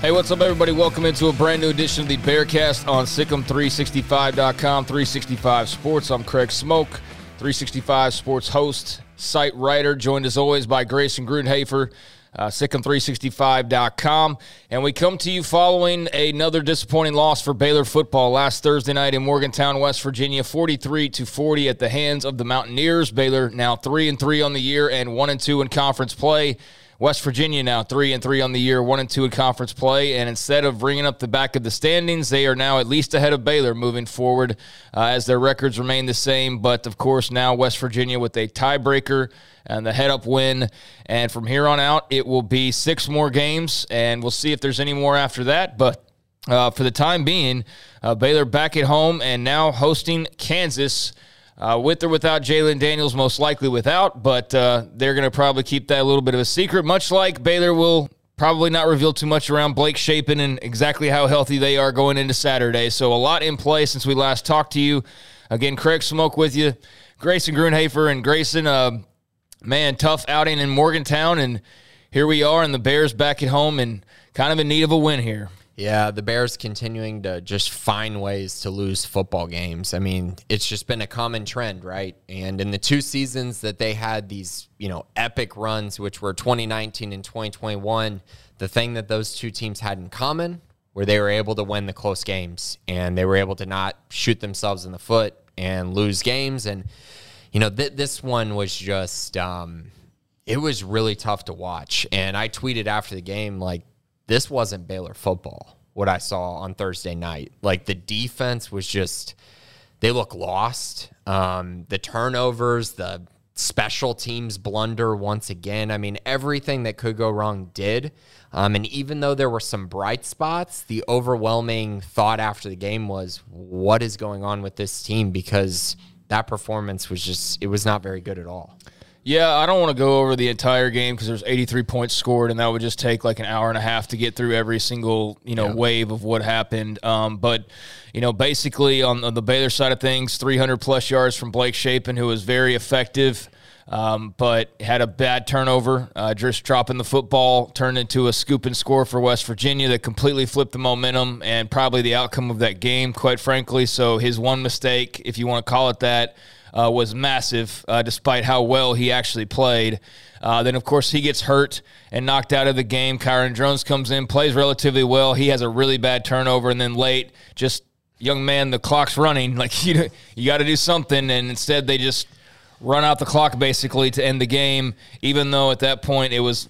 Hey, what's up, everybody? Welcome into a brand new edition of the Bearcast on SicEm365.com, 365 Sports. I'm Craig Smoke, 365 Sports host, site writer, joined as always by Grayson Grundhafer, uh, SicEm365.com. And we come to you following another disappointing loss for Baylor football last Thursday night in Morgantown, West Virginia, 43 to 40 at the hands of the Mountaineers. Baylor now 3 and 3 on the year and 1 and 2 in conference play. West Virginia now three and three on the year, one and two in conference play, and instead of bringing up the back of the standings, they are now at least ahead of Baylor moving forward uh, as their records remain the same. But of course, now West Virginia with a tiebreaker and the head up win, and from here on out, it will be six more games, and we'll see if there's any more after that. But uh, for the time being, uh, Baylor back at home and now hosting Kansas. Uh, with or without Jalon Daniels, most likely without, but uh, they're going to probably keep that a little bit of a secret, much like Baylor will probably not reveal too much around Blake Shapen and exactly how healthy they are going into Saturday. So a lot in play since we last talked to you. Again, Craig Smoke with you, Grayson Grundhafer, and Grayson, uh, man, tough outing in Morgantown, and here we are, and the Bears back at home and kind of in need of a win here. Yeah, the Bears continuing to just find ways to lose football games. I mean, it's just been a common trend, right? And in the two seasons that they had these, you know, epic runs, which were 2019 and 2021, the thing that those two teams had in common were they were able to win the close games and they were able to not shoot themselves in the foot and lose games. And, you know, th- this one was just, um, it was really tough to watch. And I tweeted after the game, like, this wasn't Baylor football, what I saw on Thursday night. Like the defense was just, they look lost. Um, the turnovers, the special teams blunder once again. I mean, everything that could go wrong did. Um, and even though there were some bright spots, the overwhelming thought after the game was, what is going on with this team? Because that performance was just, it was not very good at all. Yeah, I don't want to go over the entire game because there's 83 points scored, and that would just take like an hour and a half to get through every single you know yeah. wave of what happened. Um, but you know, basically on, on, the Baylor side of things, 300 plus yards from Blake Shapen, who was very effective. Um, but had a bad turnover, uh, just dropping the football, turned into a scoop and score for West Virginia that completely flipped the momentum and probably the outcome of that game, quite frankly. So his one mistake, if you want to call it that, uh, was massive, uh, despite how well he actually played. Uh, then, of course, he gets hurt and knocked out of the game. Kyron Drones comes in, plays relatively well. He has a really bad turnover, and then late, just young man, the clock's running. Like you, you got to do something, and instead they just run out the clock basically to end the game. Even though at that point it was,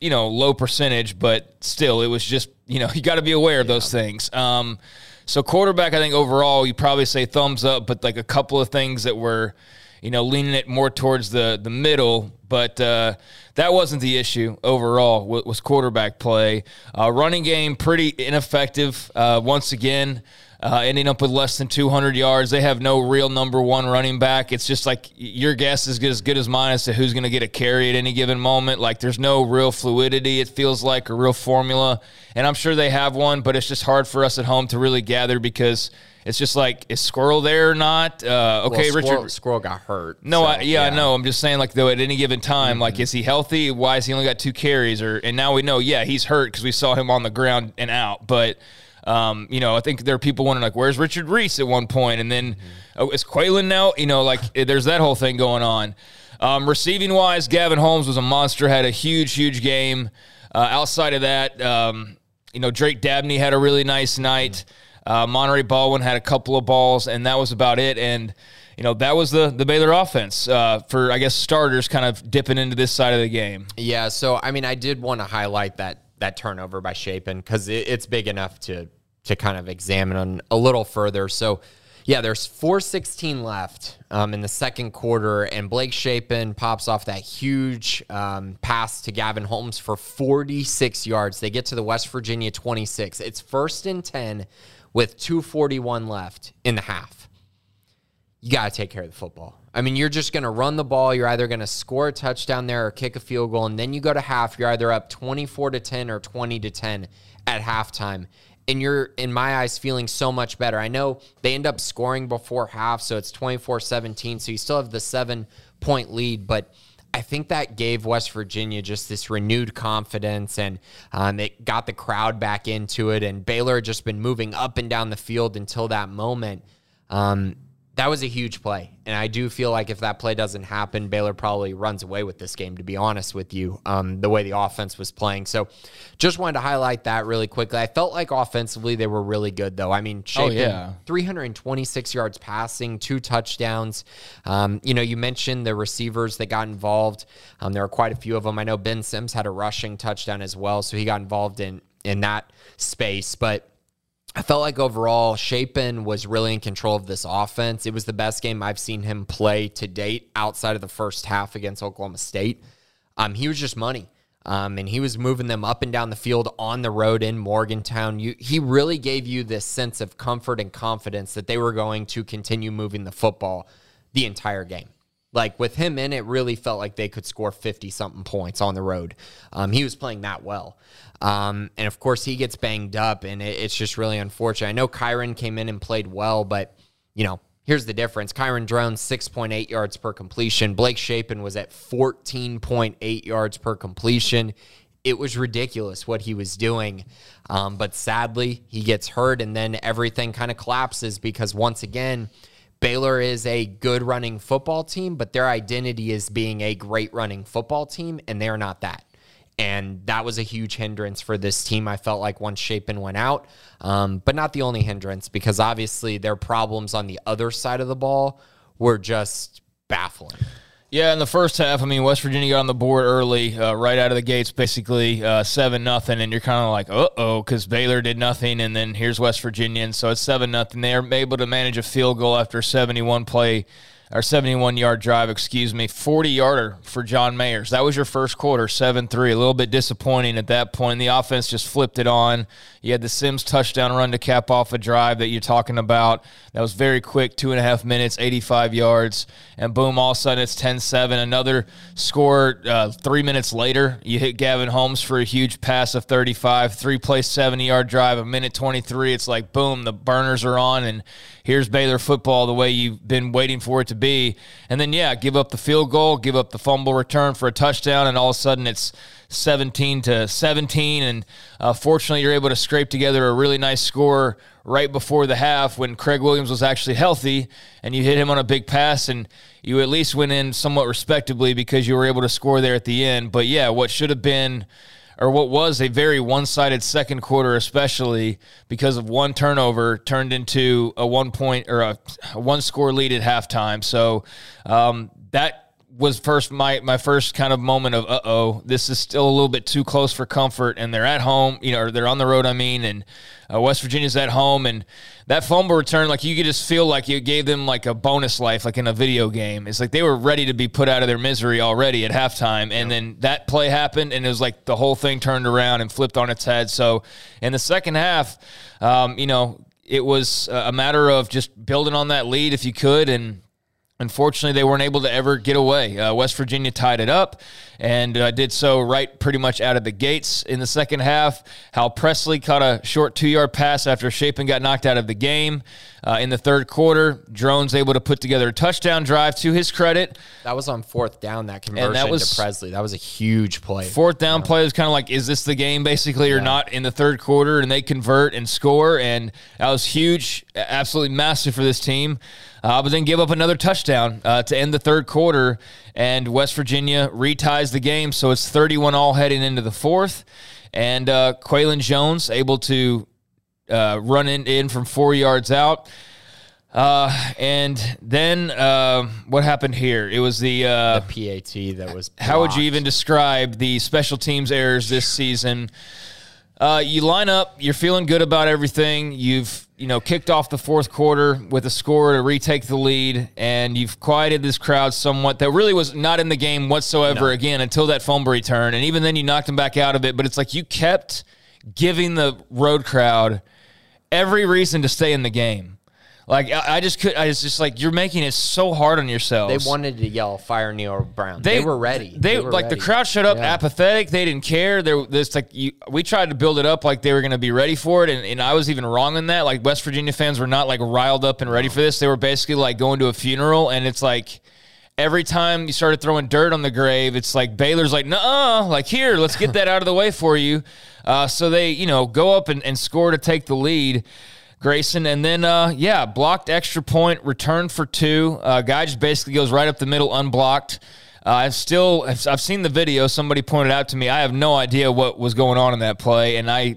you know, low percentage, but still, it was just you know you got to be aware of those things. Um, so quarterback, I think overall you probably say thumbs up, but like a couple of things that were, you know, leaning it more towards the the middle. But uh, that wasn't the issue overall. Was quarterback play, uh, running game pretty ineffective uh, once again uh, ending up with less than 200 yards. They have no real number one running back. It's just like your guess is as good as mine as to who's going to get a carry at any given moment. Like there's no real fluidity, it feels like, a real formula. And I'm sure they have one, but it's just hard for us at home to really gather because it's just like is Squirrel there or not? Uh, okay, well, Squirrel, Richard Squirrel got hurt. No, so, I, yeah, yeah, I know. I'm just saying, like though, at any given time, mm-hmm. like is he healthy? Why has he only got two carries? Or and now we know, yeah, he's hurt because we saw him on the ground and out, but. Um, you know, I think there are people wondering like, where's Richard Reese at one point, and then mm-hmm. oh, is Qualan now? You know, like eh, there's that whole thing going on. Um, receiving wise, Gavin Holmes was a monster, had a huge, huge game. Uh, outside of that, um, you know, Drake Dabney had a really nice night. Uh, Monaray Baldwin had a couple of balls, and that was about it. And you know that was the the Baylor offense uh, for I guess starters, kind of dipping into this side of the game. Yeah, so I mean, I did want to highlight that that turnover by Shapen because it, it's big enough to to kind of examine on a little further. So, yeah, there's 416 left um, in the second quarter, and Blake Shapen pops off that huge um, pass to Gavin Holmes for 46 yards. They get to the West Virginia 26. It's first and 10 with 241 left in the half. You got to take care of the football. I mean, you're just going to run the ball. You're either going to score a touchdown there or kick a field goal. And then you go to half. You're either up 24 to 10 or 20 to 10 at halftime. And you're, in my eyes, feeling so much better. I know they end up scoring before half, so it's 24 17. So you still have the seven point lead. But I think that gave West Virginia just this renewed confidence and um, it got the crowd back into it. And Baylor had just been moving up and down the field until that moment. Um, that was a huge play. And I do feel like if that play doesn't happen, Baylor probably runs away with this game, to be honest with you, um, the way the offense was playing. So just wanted to highlight that really quickly. I felt like offensively they were really good, though. I mean, oh, yeah. 326 yards passing, two touchdowns. Um, you know, you mentioned the receivers that got involved. Um, there are quite a few of them. I know Ben Sims had a rushing touchdown as well, so he got involved in in that space. But I felt like overall, Shapen was really in control of this offense. It was the best game I've seen him play to date outside of the first half against Oklahoma State. Um, he was just money. Um, and he was moving them up and down the field on the road in Morgantown. You, he really gave you this sense of comfort and confidence that they were going to continue moving the football the entire game. Like with him in, it really felt like they could score 50 something points on the road. Um, he was playing that well. Um, and of course, he gets banged up, and it, it's just really unfortunate. I know Kyron came in and played well, but, you know, here's the difference Kyron Drones, 6.8 yards per completion. Blake Shapen was at 14.8 yards per completion. It was ridiculous what he was doing. Um, but sadly, he gets hurt, and then everything kind of collapses because once again, Baylor is a good running football team, but their identity is being a great running football team, and they're not that. And that was a huge hindrance for this team. I felt like once Shapen went out, um, but not the only hindrance because obviously their problems on the other side of the ball were just baffling. Yeah, in the first half, I mean, West Virginia got on the board early, uh, right out of the gates, basically uh, seven nothing, and you're kind of like, uh oh, because Baylor did nothing, and then here's West Virginia, and so it's seven nothing. They're able to manage a field goal after a 71 play or 71 yard drive, excuse me, 40 yarder for John Mayers. That was your first quarter, 7 3. A little bit disappointing at that point. The offense just flipped it on. You had the Sims touchdown run to cap off a drive that you're talking about. That was very quick, two and a half minutes, 85 yards. And boom, all of a sudden it's 10 7. Another score uh, three minutes later. You hit Gavin Holmes for a huge pass of 35, three play, 70 yard drive, a minute 23. It's like, boom, the burners are on. And here's Baylor football the way you've been waiting for it to be. And then, yeah, give up the field goal, give up the fumble return for a touchdown, and all of a sudden it's 17 to 17. And uh, fortunately, you're able to scrape together a really nice score right before the half when Craig Williams was actually healthy, and you hit him on a big pass, and you at least went in somewhat respectably because you were able to score there at the end. But yeah, what should have been or what was a very one-sided second quarter, especially because of one turnover, turned into a one point or a, a one score lead at halftime. So um, that was first my my first kind of moment of uh oh this is still a little bit too close for comfort and they're at home you know or they're on the road I mean and uh, West Virginia's at home and that fumble return like you could just feel like you gave them like a bonus life like in a video game. It's like they were ready to be put out of their misery already at halftime and then that play happened and it was like the whole thing turned around and flipped on its head. So in the second half um, you know it was a matter of just building on that lead if you could and Unfortunately, they weren't able to ever get away. Uh, West Virginia tied it up and uh, did so right pretty much out of the gates in the second half. Hal Presley caught a short two yard pass after Shapen got knocked out of the game. Uh, in the third quarter, Drones able to put together a touchdown drive to his credit. That was on fourth down, that conversion and that was, to Presley. That was a huge play. Fourth down yeah. play was kind of like, is this the game basically or yeah. not in the third quarter? And they convert and score. And that was huge, absolutely massive for this team. Uh, but then give up another touchdown uh, to end the third quarter. And West Virginia reties the game. So it's 31 all heading into the fourth. And uh, Qualan Jones able to uh, running in from four yards out. Uh, and then uh, what happened here? It was the, uh, the PAT that was. Blocked. How would you even describe the special teams errors this season? Uh, you line up, you're feeling good about everything. You've you know kicked off the fourth quarter with a score to retake the lead, and you've quieted this crowd somewhat that really was not in the game whatsoever. No. Again, until that fumble return, and even then you knocked them back out of it. But it's like you kept giving the road crowd every reason to stay in the game. Like I, I just could. I was just like you're making it so hard on yourselves. They wanted to yell "Fire Neal Brown." They, they were ready. They, they were like ready. the crowd showed up yeah. apathetic. They didn't care. There, this like you, we tried to build it up like they were going to be ready for it, and, and I was even wrong in that. Like West Virginia fans were not like riled up and ready for this. They were basically like going to a funeral, and it's like every time you started throwing dirt on the grave, it's like Baylor's like, nah, like here, let's get that out of the way for you. Uh, so they, you know, go up and, and score to take the lead. Grayson. And then, uh, yeah, blocked extra point, return for two. Uh, guy just basically goes right up the middle, unblocked. Uh, I've still, I've seen the video. Somebody pointed out to me. I have no idea what was going on in that play, and I,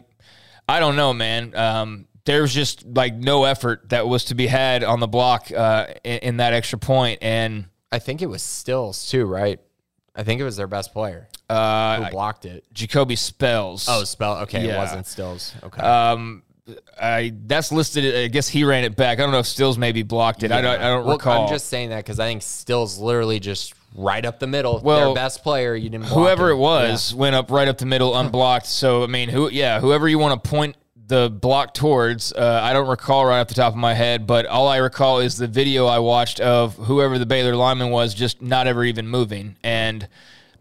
I don't know, man. Um, was just like no effort that was to be had on the block uh, in, in, that extra point, and I think it was Stills too, right? I think it was their best player uh, who blocked it. Jacoby Spells. Oh, Spell. Okay, yeah. it wasn't Stills. Okay. Um, I that's listed. I guess he ran it back. I don't know if Stills maybe blocked it. Yeah. I don't. I don't well, recall. I'm just saying that because I think Stills literally just right up the middle. Well, their best player. You didn't. Whoever it was yeah. went up right up the middle, unblocked. so I mean, who? Yeah, whoever you want to point the block towards. Uh, I don't recall right off the top of my head, but all I recall is the video I watched of whoever the Baylor lineman was, just not ever even moving and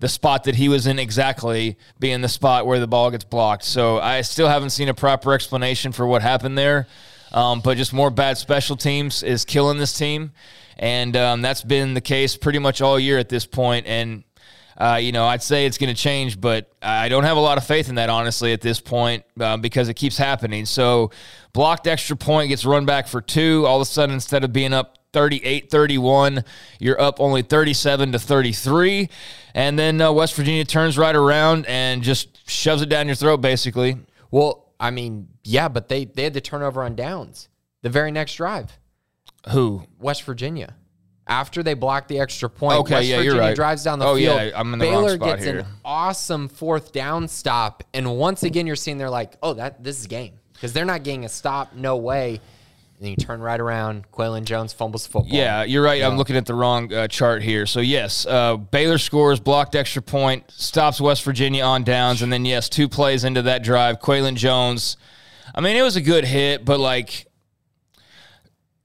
the spot that he was in exactly being the spot where the ball gets blocked. So I still haven't seen a proper explanation for what happened there. Um, but just more bad special teams is killing this team. And um, that's been the case pretty much all year at this point. And, uh, you know, I'd say it's going to change, but I don't have a lot of faith in that, honestly, at this point uh, because it keeps happening. So, blocked extra point gets run back for two. All of a sudden, instead of being up 38 31. You're up only 37 to 33. And then uh, West Virginia turns right around and just shoves it down your throat, basically. Well, I mean, yeah, but they, they had the turnover on downs the very next drive. Who? West Virginia. After they block the extra point, okay, West yeah, Virginia you're right. drives down the oh, field. Yeah, I'm in the Baylor wrong spot gets here. an awesome fourth down stop, and once again, you're seeing they're like, "Oh, that this is game," because they're not getting a stop. No way. And then you turn right around. Qualan Jones fumbles the football. Yeah, you're right. Yeah. I'm looking at the wrong uh, chart here. So, yes, uh, Baylor scores, blocked extra point, stops West Virginia on downs. And then, yes, two plays into that drive. Qualan Jones. I mean, it was a good hit, but like,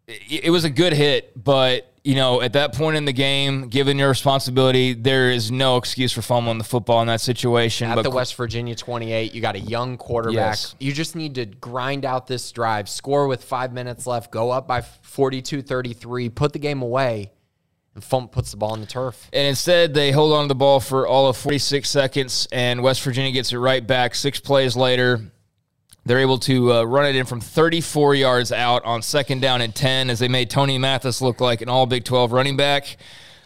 it, it was a good hit, but you know, at that point in the game, given your responsibility, there is no excuse for fumbling the football in that situation. At but the West Virginia 28, you got a young quarterback. Yes. You just need to grind out this drive, score with five minutes left, go up by 42 33, put the game away, and Fump puts the ball on the turf. And instead, they hold on to the ball for all of 46 seconds, and West Virginia gets it right back six plays later. They're able to uh, run it in from 34 yards out on second down and 10 as they made Tony Mathis look like an all Big 12 running back.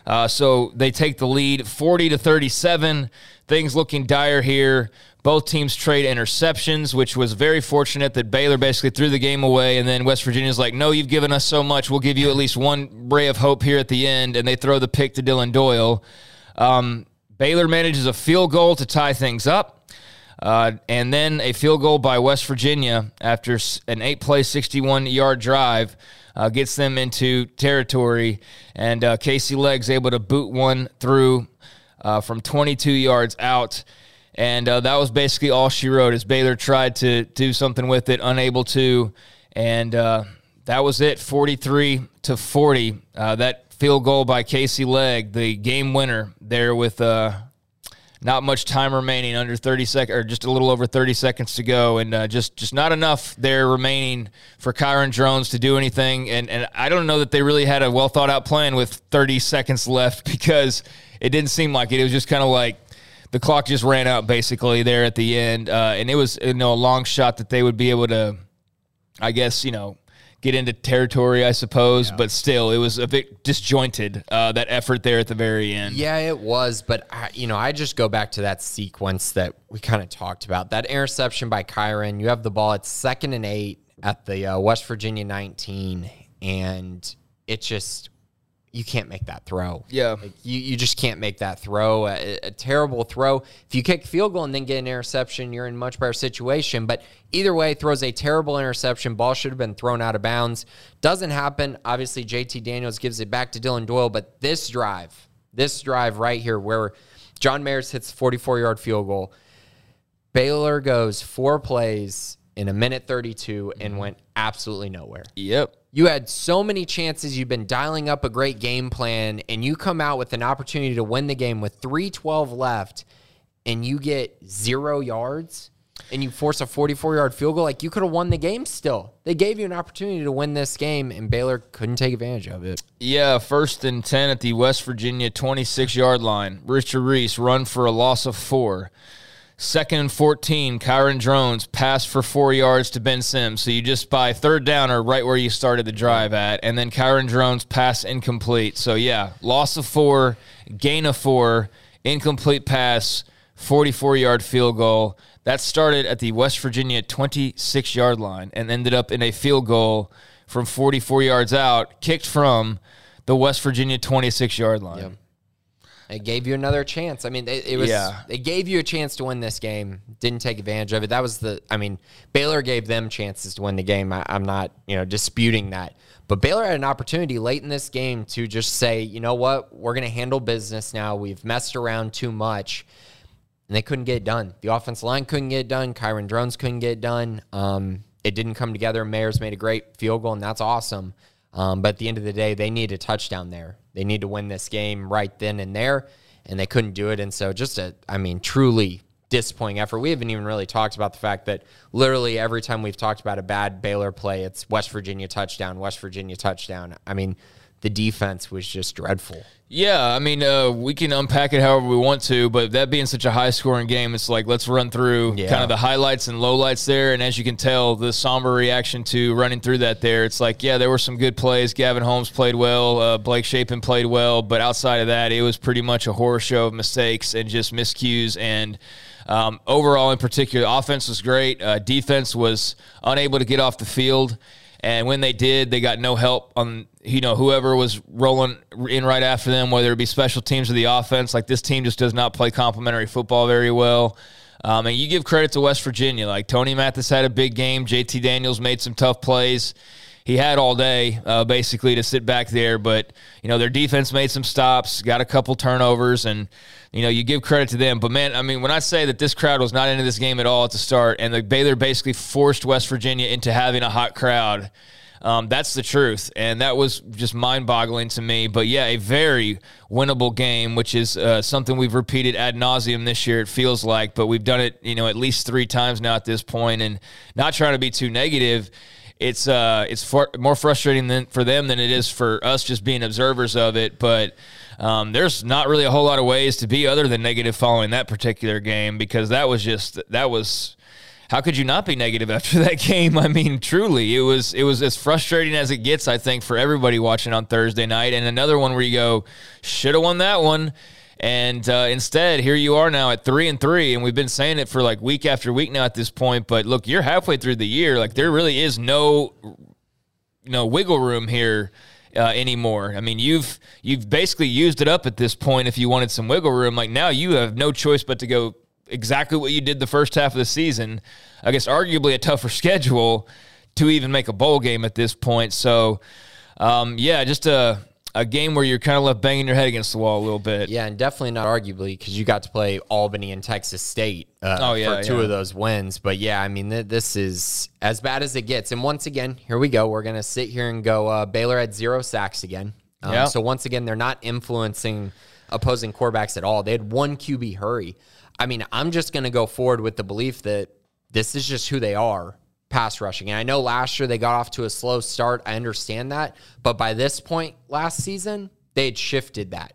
Uh, so they take the lead 40 to 37. Things looking dire here. Both teams trade interceptions, which was very fortunate that Baylor basically threw the game away. And then West Virginia's like, no, you've given us so much. We'll give you at least one ray of hope here at the end. And they throw the pick to Dylan Doyle. Um, Baylor manages a field goal to tie things up. Uh, and then a field goal by West Virginia after an eight play, 61 yard drive uh, gets them into territory. And uh, Casey Legg's able to boot one through uh, from 22 yards out. And uh, that was basically all she wrote as Baylor tried to do something with it, unable to. And uh, that was it 43 to 40. that field goal by Casey Legg, the game winner there with not much time remaining, under 30 seconds, or just a little over 30 seconds to go, and uh, just just not enough there remaining for Kyron Drones to do anything. And and I don't know that they really had a well thought out plan with 30 seconds left because it didn't seem like it. It was just kind of like the clock just ran out basically there at the end, uh, and it was you know a long shot that they would be able to, I guess you know get into territory, I suppose. Yeah. But still, it was a bit disjointed uh, that effort there at the very end. Yeah, it was. But I, you know, I just go back to that sequence that we kind of talked about. That interception by Kyron. You have the ball at second and eight at the uh, West Virginia 19, and it just you can't make that throw. Yeah. Like you, you just can't make that throw. A, a, terrible throw. If you kick field goal and then get an interception, you're in a much better situation. But either way, throws a terrible interception. Ball should have been thrown out of bounds. Doesn't happen. Obviously, JT Daniels gives it back to Dylan Doyle. But this drive, this drive right here where John Mayers hits 44 yard field goal, Baylor goes four plays in a minute 32 and mm-hmm. went absolutely nowhere. Yep. You had so many chances. You've been dialing up a great game plan, and you come out with an opportunity to win the game with 312 left, and you get zero yards and you force a 44 yard field goal, like you could have won the game still. They gave you an opportunity to win this game, and Baylor couldn't take advantage of it. Yeah, first and 10 at the West Virginia 26 yard line. Richard Reese run for a loss of four. Second and 14, Kyron Drones pass for four yards to Ben Sims. So you just buy third down or right where you started the drive at. And then Kyron Drones pass incomplete. So yeah, loss of four, gain of four, incomplete pass, 44 yard field goal. That started at the West Virginia 26 yard line and ended up in a field goal from 44 yards out, kicked from the West Virginia 26 yard line. Yep. It gave you another chance. I mean, it, it was. Yeah. It gave you a chance to win this game. Didn't take advantage of it. That was the. I mean, Baylor gave them chances to win the game. I, I'm not, you know, disputing that. But Baylor had an opportunity late in this game to just say, you know what, we're going to handle business now. We've messed around too much and they couldn't get it done. The offensive line couldn't get it done. Kyron Drones couldn't get it done. Um, it didn't come together. Mayers made a great field goal, and that's awesome. Um, but at the end of the day, they need a touchdown there. They need to win this game right then and there, and they couldn't do it. And so, just a, I mean, truly disappointing effort. We haven't even really talked about the fact that literally every time we've talked about a bad Baylor play, it's West Virginia touchdown, West Virginia touchdown. I mean, the defense was just dreadful. Yeah, I mean, uh, we can unpack it however we want to, but that being such a high scoring game, it's like let's run through yeah. kind of the highlights and lowlights there. And as you can tell, the somber reaction to running through that there, it's like, yeah, there were some good plays. Gavin Holmes played well, uh, Blake Shapen played well, but outside of that, it was pretty much a horror show of mistakes and just miscues. And um, overall, in particular, offense was great. Uh, defense was unable to get off the field. And when they did, they got no help on you know whoever was rolling in right after them, whether it be special teams or the offense. Like this team just does not play complementary football very well. Um, and you give credit to West Virginia. Like Tony Mathis had a big game. JT Daniels made some tough plays. He had all day uh, basically to sit back there, but you know their defense made some stops, got a couple turnovers, and you know you give credit to them. But man, I mean, when I say that this crowd was not into this game at all at the start, and the Baylor basically forced West Virginia into having a hot crowd um, that's the truth, and that was just mind-boggling to me. But yeah, a very winnable game, which is uh, something we've repeated ad nauseum this year. It feels like, but we've done it, you know, at least three times now at this point, and not trying to be too negative. It's uh, it's far, more frustrating than for them than it is for us just being observers of it. But um, there's not really a whole lot of ways to be other than negative following that particular game because that was just that was how could you not be negative after that game? I mean, truly, it was it was as frustrating as it gets. I think for everybody watching on Thursday night, and another one where you go, should have won that one. And uh, instead, here you are now at three and three, and we've been saying it for like week after week now at this point. But look, you're halfway through the year. Like there really is no, know, wiggle room here uh, anymore. I mean, you've you've basically used it up at this point. If you wanted some wiggle room, like now you have no choice but to go exactly what you did the first half of the season. I guess arguably a tougher schedule to even make a bowl game at this point. So, um, yeah, just a a game where you're kind of left banging your head against the wall a little bit. Yeah, and definitely not arguably because you got to play Albany and Texas State uh, oh, yeah, for two yeah. of those wins. But yeah, I mean, th- this is as bad as it gets. And once again, here we go. We're going to sit here and go uh, Baylor had zero sacks again. Um, yeah. So once again, they're not influencing opposing quarterbacks at all. They had one QB hurry. I mean, I'm just going to go forward with the belief that this is just who they are pass rushing. And I know last year they got off to a slow start. I understand that. But by this point last season, they had shifted that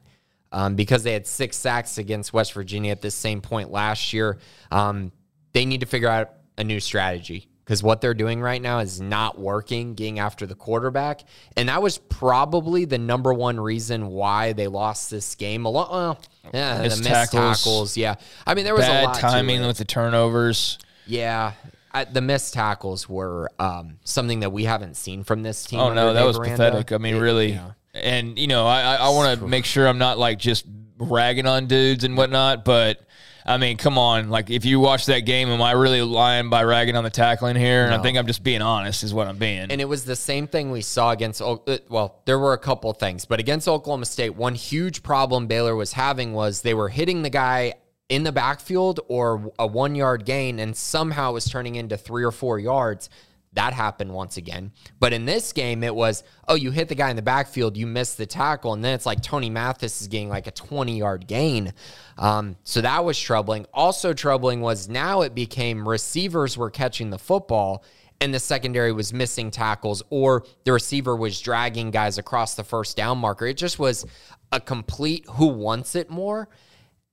um, because they had six sacks against West Virginia at this same point last year. Um, they need to figure out a new strategy because what they're doing right now is not working, getting after the quarterback. And that was probably the number one reason why they lost this game. A lot, well, yeah, missed the missed tackles. tackles. Yeah, I mean there was bad a lot timing with the turnovers. Yeah, I, the missed tackles were um, something that we haven't seen from this team. Oh no, that was Aranda. pathetic. I mean, it, really. Yeah. And you know, I I want to make sure I'm not like just ragging on dudes and whatnot, but I mean, come on. Like, if you watch that game, am I really lying by ragging on the tackling here? And no. I think I'm just being honest, is what I'm being. And it was the same thing we saw against, uh, well, there were a couple things, but against Oklahoma State, one huge problem Baylor was having was they were hitting the guy in the backfield or a one yard gain and somehow was turning into three or four yards. That happened once again. But in this game, it was, oh, you hit the guy in the backfield, you missed the tackle. And then it's like Tony Mathis is getting like a 20 yard gain. Um, so that was troubling. Also, troubling was now it became receivers were catching the football and the secondary was missing tackles or the receiver was dragging guys across the first down marker. It just was a complete who wants it more.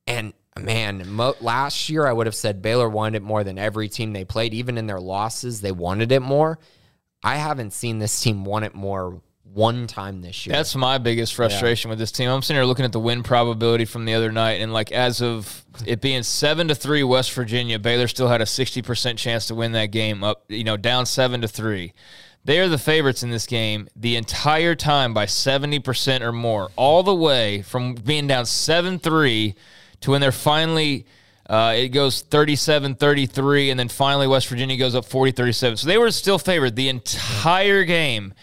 And man, mo- last year I would have said Baylor wanted it more than every team they played. Even in their losses, they wanted it more. I haven't seen this team want it more one time this year. That's my biggest frustration yeah. with this team. I'm sitting here looking at the win probability from the other night, and like as of it being seven to three, West Virginia, Baylor still had a 60 percent chance to win that game. Up, you know, down seven to three. They are the favorites in this game the entire time by 70% or more, all the way from being down 7 3 to when they're finally. Uh, it goes 37 33, and then finally West Virginia goes up 40 37. So they were still favored the entire game.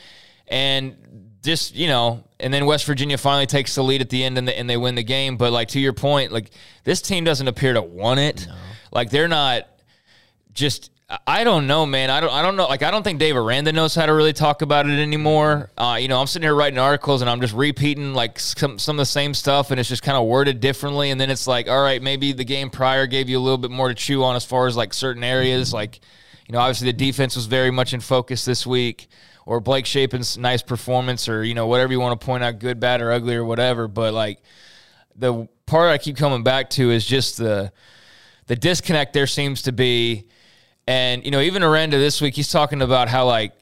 And just, you know, and then West Virginia finally takes the lead at the end and, the, and they win the game. But, like, to your point, like, this team doesn't appear to want it. No. Like, they're not just I don't know, man. I don't. I don't know. Like, I don't think Dave Aranda knows how to really talk about it anymore. Uh, you know, I'm sitting here writing articles and I'm just repeating like some some of the same stuff, and it's just kind of worded differently. And then it's like, all right, maybe the game prior gave you a little bit more to chew on as far as like certain areas. Like, you know, obviously the defense was very much in focus this week, or Blake Shapen's nice performance, or you know, whatever you want to point out, good, bad, or ugly, or whatever. But like, the part I keep coming back to is just the the disconnect there seems to be and, you know, even Aranda this week, he's talking about how, like,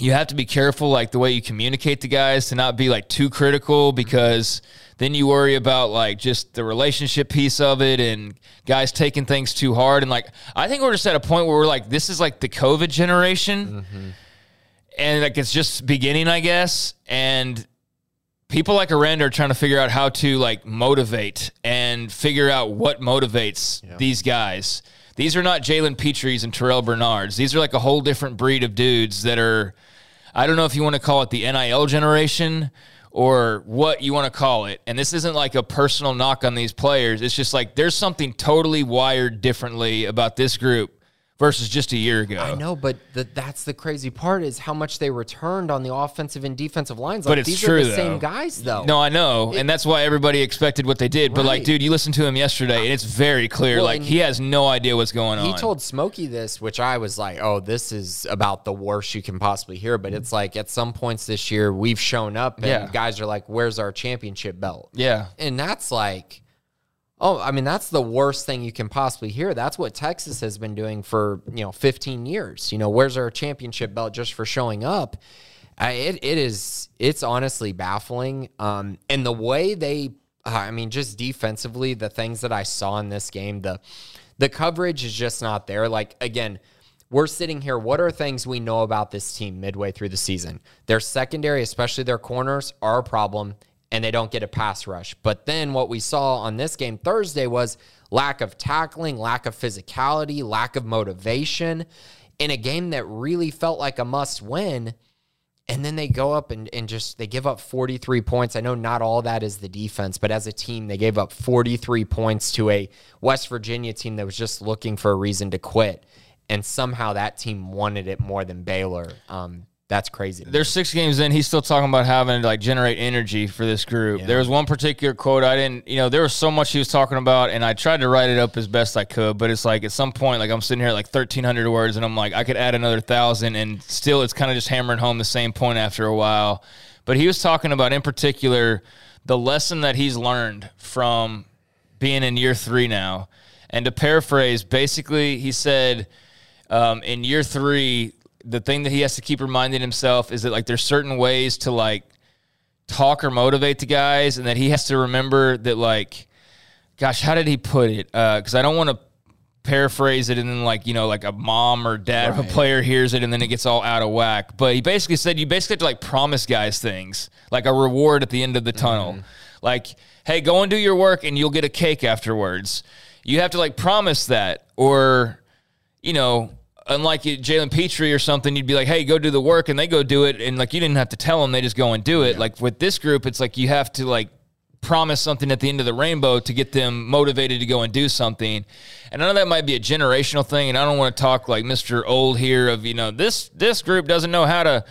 you have to be careful, like, the way you communicate to guys to not be, like, too critical because then you worry about, like, just the relationship piece of it and guys taking things too hard. And, like, I think we're just at a point where we're like, this is like the COVID generation. Mm-hmm. And, like, it's just beginning, I guess. And, people like Aranda are trying to figure out how to like motivate and figure out what motivates yeah. these guys. These are not Jalen Pitres and Terrel Bernards. These are like a whole different breed of dudes that are, I don't know if you want to call it the NIL generation or what you want to call it. And this isn't like a personal knock on these players. It's just like there's something totally wired differently about this group versus just a year ago. I know, but the, that's the crazy part is how much they returned on the offensive and defensive lines. Like, but it's these true, are the though. same guys, though. No, I know, it, and that's why everybody expected what they did. Right. But like, dude, you listened to him yesterday, and it's very clear. Well, like, he has no idea what's going on. He told Smokey this, which I was like, oh, this is about the worst you can possibly hear. But it's like at some points this year, we've shown up, and yeah. guys are like, "Where's our championship belt?" Yeah, and that's like Oh, I mean, that's the worst thing you can possibly hear. That's what Texas has been doing for, you know, 15 years. You know, where's our championship belt just for showing up? It, it is, it's honestly baffling. Um, and the way they, I mean, just defensively, the things that I saw in this game, the, the coverage is just not there. Like, again, we're sitting here. What are things we know about this team midway through the season? Their secondary, especially their corners, are a problem and they don't get a pass rush. But then what we saw on this game Thursday was lack of tackling, lack of physicality, lack of motivation in a game that really felt like a must win. And then they go up and, and just they give up 43 points. I know not all that is the defense, but as a team, they gave up 43 points to a West Virginia team that was just looking for a reason to quit. And somehow that team wanted it more than Baylor. Um, that's crazy. There's six games in. He's still talking about having to like generate energy for this group. Yeah. There was one particular quote I didn't, you know, there was so much he was talking about, and I tried to write it up as best I could. But it's like at some point, like I'm sitting here at like 1,300 words, and I'm like, I could add another thousand, and still it's kind of just hammering home the same point after a while. But he was talking about, in particular, the lesson that he's learned from being in year three now. And to paraphrase, basically, he said, um, in year three, the thing that he has to keep reminding himself is that like there's certain ways to like talk or motivate the guys, and that he has to remember that like, gosh, how did he put it? Because uh, I don't want to paraphrase it and then like you know like a mom or dad right. of a player hears it and then it gets all out of whack but he basically said you basically have to like promise guys things like a reward at the end of the tunnel mm-hmm. like hey go and do your work and you'll get a cake afterwards you have to like promise that or you know unlike Jalen Pitre or something, you'd be like, hey, go do the work, and they go do it, and like you didn't have to tell them, they just go and do it. Yeah. Like with this group, it's like you have to like promise something at the end of the rainbow to get them motivated to go and do something. And I know that might be a generational thing, and I don't want to talk like Mr. Old here of, you know, this this group doesn't know how to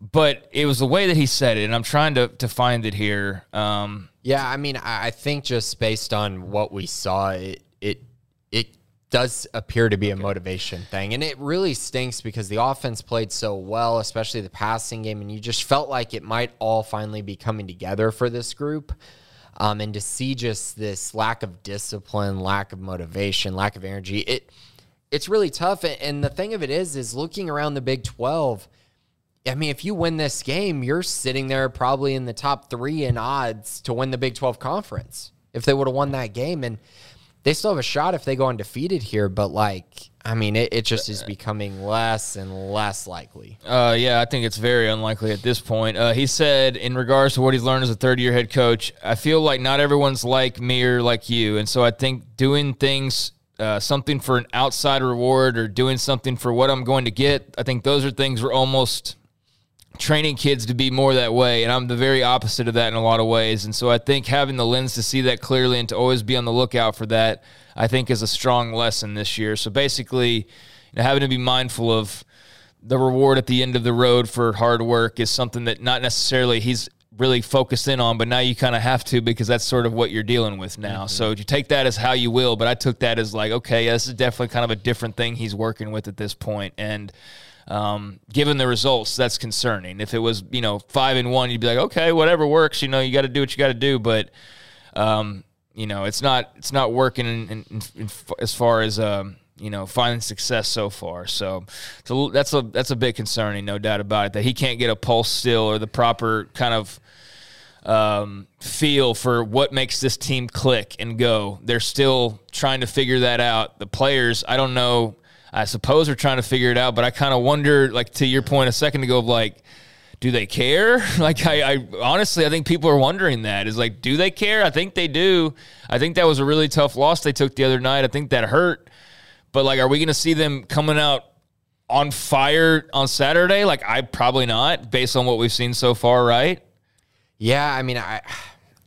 but it was the way that he said it, and I'm trying to to find it here. Um, yeah, I mean, I think just based on what we saw, it does appear to be a motivation thing, and it really stinks because the offense played so well, especially the passing game, and you just felt like it might all finally be coming together for this group. Um, and to see just this lack of discipline, lack of motivation, lack of energy, it it's really tough. And the thing of it is, is looking around the Big Twelve I mean, if you win this game, you're sitting there probably in the top three in odds to win the Big 12 conference if they would have won that game. And they still have a shot if they go undefeated here, but like, I mean, it, it just is becoming less and less likely. Uh, yeah, I think it's very unlikely at this point. Uh, he said, in regards to what he's learned as a third year head coach, I feel like not everyone's like me or like you. And so I think doing things uh, something for an outside reward or doing something for what I'm going to get. I think those are things we're almost training kids to be more that way. And I'm the very opposite of that in a lot of ways. And so I think having the lens to see that clearly and to always be on the lookout for that, I think is a strong lesson this year. So basically, you know, having to be mindful of the reward at the end of the road for hard work is something that not necessarily he's really focused in on, but now you kind of have to because that's sort of what you're dealing with now. Mm-hmm. So you take that as how you will, but I took that as like, okay, yeah, this is definitely kind of a different thing he's working with at this point. And um, given the results, that's concerning. If it was, you know, five and one, you'd be like, okay, whatever works. You know, you got to do what you got to do. But, um, you know, it's not it's not working in, in, in, as far as um, you know finding success so far. So, so that's a that's a bit concerning, no doubt about it. That he can't get a pulse still or the proper kind of um, feel for what makes this team click and go. They're still trying to figure that out. The players, I don't know I suppose they're trying to figure it out, but I kind of wonder, like to your point a second ago, of like, do they care? Like, I, I, honestly, I think people are wondering that. Is like, do they care? I think they do. I think that was a really tough loss they took the other night. I think that hurt. But like, are we going to see them coming out on fire on Saturday? Like, I probably not, based on what we've seen so far, right? Yeah, I mean, I.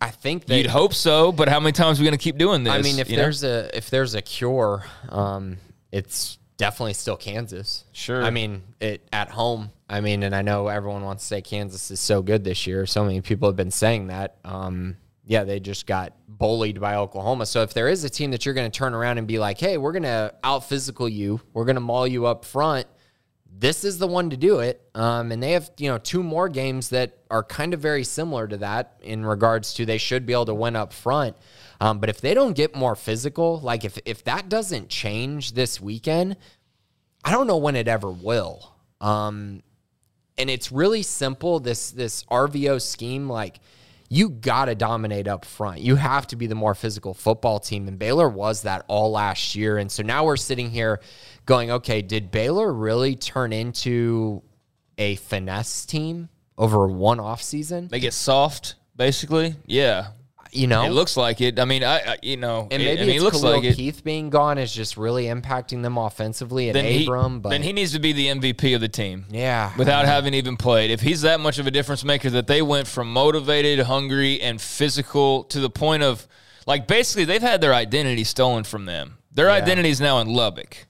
I think you'd hope so, but how many times are we going to keep doing this? I mean, if there's know? a if there's a cure, um, it's definitely still Kansas. Sure. I mean, it at home. I mean, and I know everyone wants to say Kansas is so good this year. So many people have been saying that. Um, yeah, they just got bullied by Oklahoma. So if there is a team that you're going to turn around and be like, hey, we're going to out physical you, we're going to maul you up front, this is the one to do it. Um, and they have, you know, two more games that are kind of very similar to that in regards to they should be able to win up front. Um, but if they don't get more physical, like if if that doesn't change this weekend, I don't know when it ever will. Um, and it's really simple. This this RVO scheme, like you got to dominate up front. You have to be the more physical football team. And Baylor was that all last year. And so now we're sitting here going, okay, did Baylor really turn into a finesse team over one off season? They get soft, basically. Yeah. You know, it looks like it. I mean, I, I you know, and maybe it, I mean, it looks Khalil like Keith being gone is just really impacting them offensively. And then Abram, he, but then he needs to be the MVP of the team. Yeah, without having even played. If he's that much of a difference maker, that they went from motivated, hungry, and physical to the point of like basically they've had their identity stolen from them. Their yeah. identity is now in Lubbock.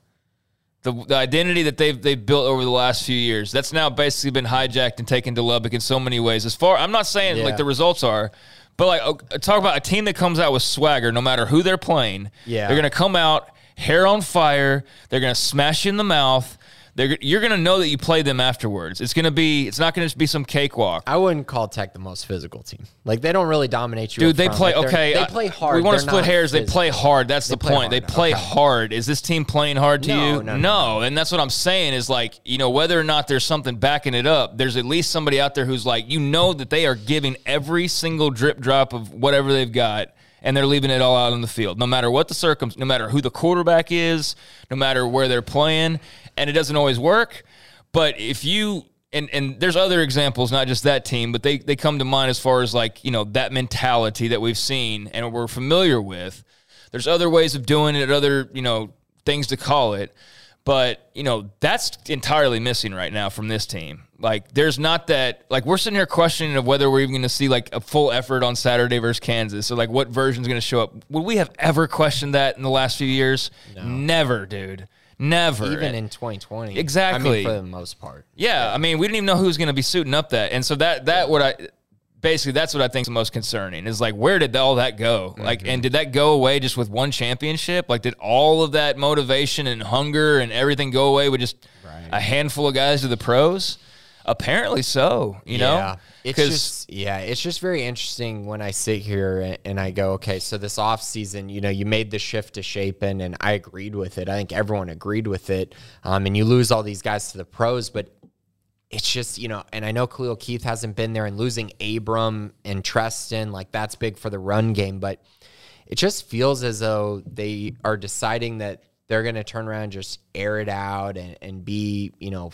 The, the identity that they've they've built over the last few years that's now basically been hijacked and taken to Lubbock in so many ways. As far I'm not saying yeah. like the results are, but like, talk about a team that comes out with swagger, no matter who they're playing. Yeah, they're gonna come out hair on fire. They're gonna smash you in the mouth. They're, you're going to know that you played them afterwards. It's going to be. It's not going to be some cakewalk. I wouldn't call Tech the most physical team. Like they don't really dominate you. Dude, they play like okay. They play hard. We want to split hairs. Physical. They play hard. That's they the point. Hard. They play okay. hard. Is this team playing hard to no, you? No, no, no, and that's what I'm saying. Is like you know whether or not there's something backing it up. There's at least somebody out there who's like you know that they are giving every single drip drop of whatever they've got and they're leaving it all out on the field, no matter what the circum, no matter who the quarterback is, no matter where they're playing, and it doesn't always work. But if you and and there's other examples, not just that team, but they they come to mind as far as like you know that mentality that we've seen and we're familiar with. There's other ways of doing it, other you know things to call it. But, you know, that's entirely missing right now from this team. Like, there's not that, like, we're sitting here questioning of whether we're even going to see, like, a full effort on Saturday versus Kansas. So, like, what version's going to show up? Would we have ever questioned that in the last few years? No. Never, dude. Never. Even in 2020. Exactly. I mean, for the most part. Yeah, yeah. I mean, we didn't even know who was going to be suiting up that. And so that, that, what I, basically that's what I think is most concerning is like where did all that go? Mm-hmm. Like and did that go away just with one championship? Like did all of that motivation and hunger and everything go away with just right. a handful of guys to the pros? Apparently so, you know? Yeah. It's just yeah, it's just very interesting when I sit here and I go, okay, so this off season, you know, you made the shift to Shapen and I agreed with it. I think everyone agreed with it. Um, and you lose all these guys to the pros, but it's just, you know, and I know Khalil Keith hasn't been there and losing Abram and Trestan, like that's big for the run game, but it just feels as though they are deciding that they're going to turn around and just air it out and, and be, you know,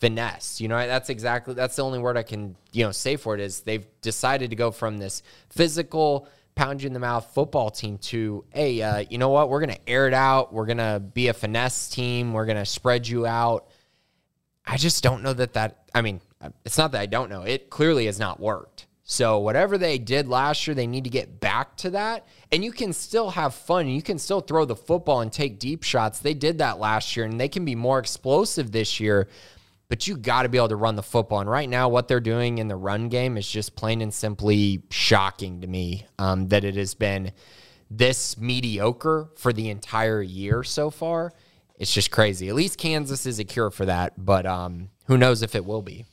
finesse. You know, that's exactly, that's the only word I can, you know, say for it is they've decided to go from this physical, pound you in the mouth football team to, hey, uh, you know what? We're going to air it out. We're going to be a finesse team. We're going to spread you out. I just don't know that that, I mean, it's not that I don't know. It clearly has not worked. So whatever they did last year, they need to get back to that. And you can still have fun. You can still throw the football and take deep shots. They did that last year and they can be more explosive this year. But you got to be able to run the football. And right now, what they're doing in the run game is just plain and simply shocking to me um, that it has been this mediocre for the entire year so far it's just crazy. At least Kansas is a cure for that, but um, who knows if it will be?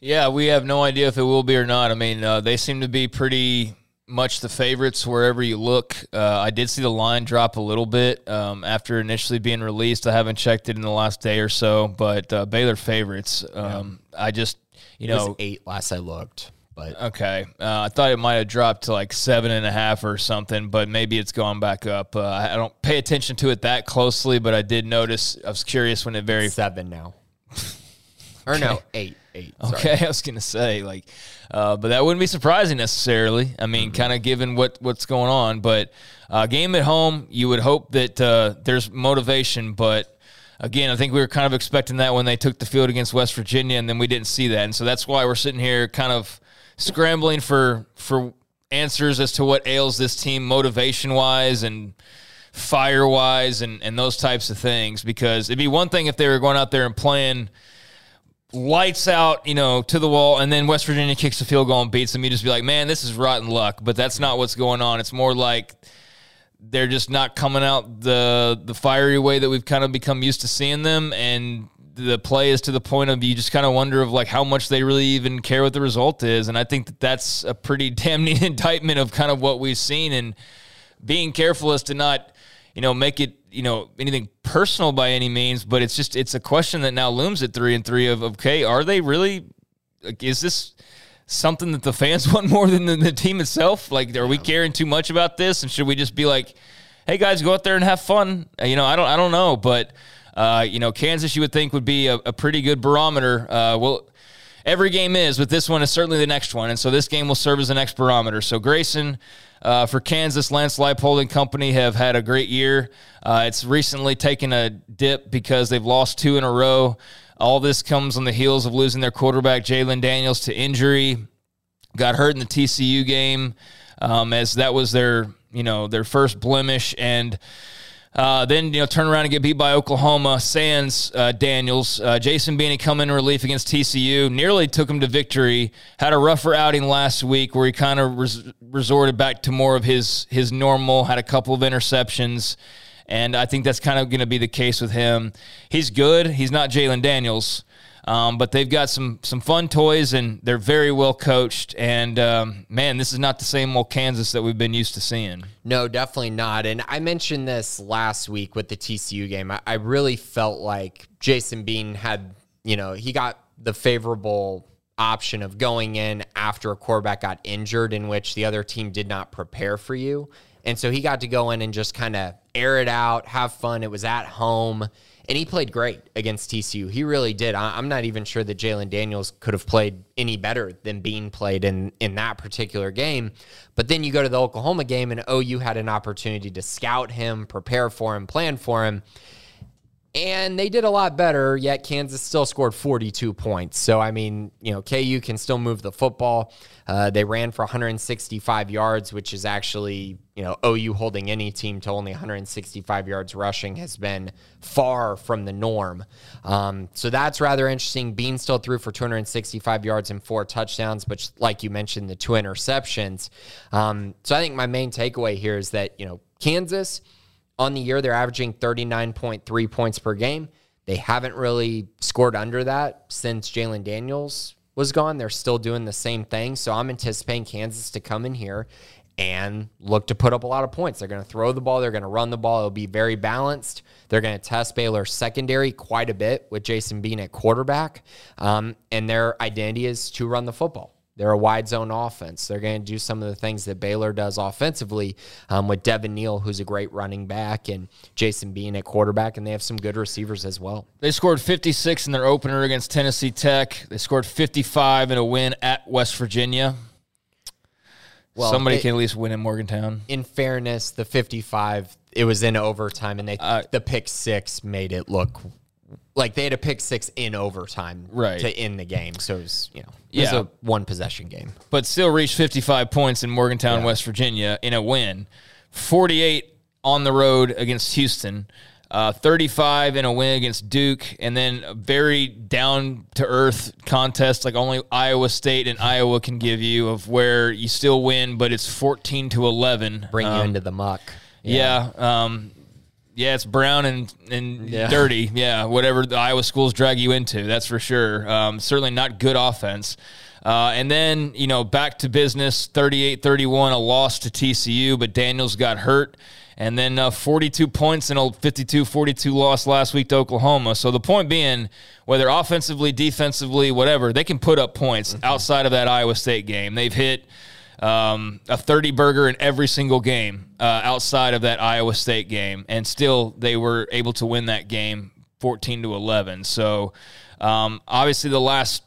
Yeah, we have no idea if it will be or not. I mean, uh, they seem to be pretty much the favorites wherever you look. Uh, I did see the line drop a little bit um, after initially being released. I haven't checked it in the last day or so, but uh, Baylor favorites. Um, yeah. I just, you know, eight last I looked. But okay, uh, I thought it might have dropped to like seven and a half or something, but maybe it's gone back up. Uh, I don't pay attention to it that closely, but I did notice. I was curious when it very seven now, or okay. no eight. Eight. Sorry. Okay, I was gonna say like, uh, but that wouldn't be surprising necessarily. I mean, mm-hmm. kind of given what what's going on, but uh, game at home, you would hope that uh, there's motivation, but again, I think we were kind of expecting that when they took the field against West Virginia, and then we didn't see that, and so that's why we're sitting here kind of scrambling for for answers as to what ails this team motivation wise and fire wise and, and those types of things because it'd be one thing if they were going out there and playing lights out, you know, to the wall, and then West Virginia kicks the field goal and beats them. You just be like, man, this is rotten luck. But that's not what's going on. It's more like they're just not coming out the the fiery way that we've kind of become used to seeing them, and the play is to the point of you just kind of wonder of like how much they really even care what the result is. And I think that that's a pretty damning indictment of kind of what we've seen and being careful as to not, you know, make it, you know, anything personal by any means, but it's just, it's a question that now looms at three and three of, okay, are they really, like, is this something that the fans want more than the, the team itself? Like, are we caring too much about this? And should we just be like, hey guys, go out there and have fun? You know, I don't, I don't know, but, uh, you know, Kansas, you would think would be a, a pretty good barometer. Uh, well, every game is, but this one is certainly the next one, and so this game will serve as the next barometer. So Grayson. Uh, for Kansas, Lance Leipold and company have had a great year. Uh, it's recently taken a dip because they've lost two in a row. All this comes on the heels of losing their quarterback, Jalon Daniels, to injury. Got hurt in the TCU game, um, as that was their, you know, their first blemish. And uh, then you know turn around and get beat by Oklahoma. Sans uh, Daniels, uh, Jason Beanie come in relief against TCU, nearly took him to victory. Had a rougher outing last week where he kind of res- resorted back to more of his his normal. Had a couple of interceptions, and I think that's kind of going to be the case with him. He's good. He's not Jalon Daniels. Um, but they've got some some fun toys and they're very well coached. And um, man, this is not the same old Kansas that we've been used to seeing. No, definitely not. And I mentioned this last week with the TCU game. I, I really felt like Jason Bean had, you know, he got the favorable option of going in after a quarterback got injured, in which the other team did not prepare for you. And so he got to go in and just kind of air it out, have fun. It was at home and he played great against TCU. He really did. I'm not even sure that Jalon Daniels could have played any better than Bean played in in that particular game. But then you go to the Oklahoma game, and OU had an opportunity to scout him, prepare for him, plan for him. and they did a lot better, yet Kansas still scored 42 points. So, I mean, you know, KU can still move the football. Uh, they ran for 165 yards, which is actually, you know, OU holding any team to only 165 yards rushing has been far from the norm. Um, so that's rather interesting. Bean still threw for 265 yards and four touchdowns, but like you mentioned, the two interceptions. Um, so I think my main takeaway here is that, you know, Kansas – on the year, they're averaging 39.3 points per game. They haven't really scored under that since Jalon Daniels was gone. They're still doing the same thing. So I'm anticipating Kansas to come in here and look to put up a lot of points. They're going to throw the ball, they're going to run the ball. It'll be very balanced. They're going to test Baylor's secondary quite a bit with Jason Bean at quarterback. Um, and their identity is to run the football. They're a wide zone offense. They're going to do some of the things that Baylor does offensively um, with Devin Neal, who's a great running back, and Jason Bean at quarterback, and they have some good receivers as well. They scored 56 in their opener against Tennessee Tech. They scored 55 in a win at West Virginia. Well, somebody it, can at least win in Morgantown. In fairness, the 55 it was in overtime, and they uh, the pick six made it look like they had a pick six in overtime right. to end the game. So it was, you know, it yeah. was a one possession game. But still reached 55 points in Morgantown, yeah. West Virginia in a win. 48 on the road against Houston. Uh, 35 in a win against Duke, and then a very down to earth contest like only Iowa State and Iowa can give you of where you still win, but it's 14 to 11. Bring um, you into the muck. Yeah. yeah um, yeah, it's brown and and yeah. dirty. Yeah, whatever the Iowa schools drag you into, that's for sure. Um, certainly not good offense. Uh, and then, you know, back to business 38 31, a loss to TCU, but Daniels got hurt. And then uh, 42 points in a 52 42 loss last week to Oklahoma. So the point being, whether offensively, defensively, whatever, they can put up points mm-hmm. outside of that Iowa State game. They've hit um, a 30 burger in every single game uh, outside of that Iowa State game, and still they were able to win that game 14 to 11. So um, obviously the last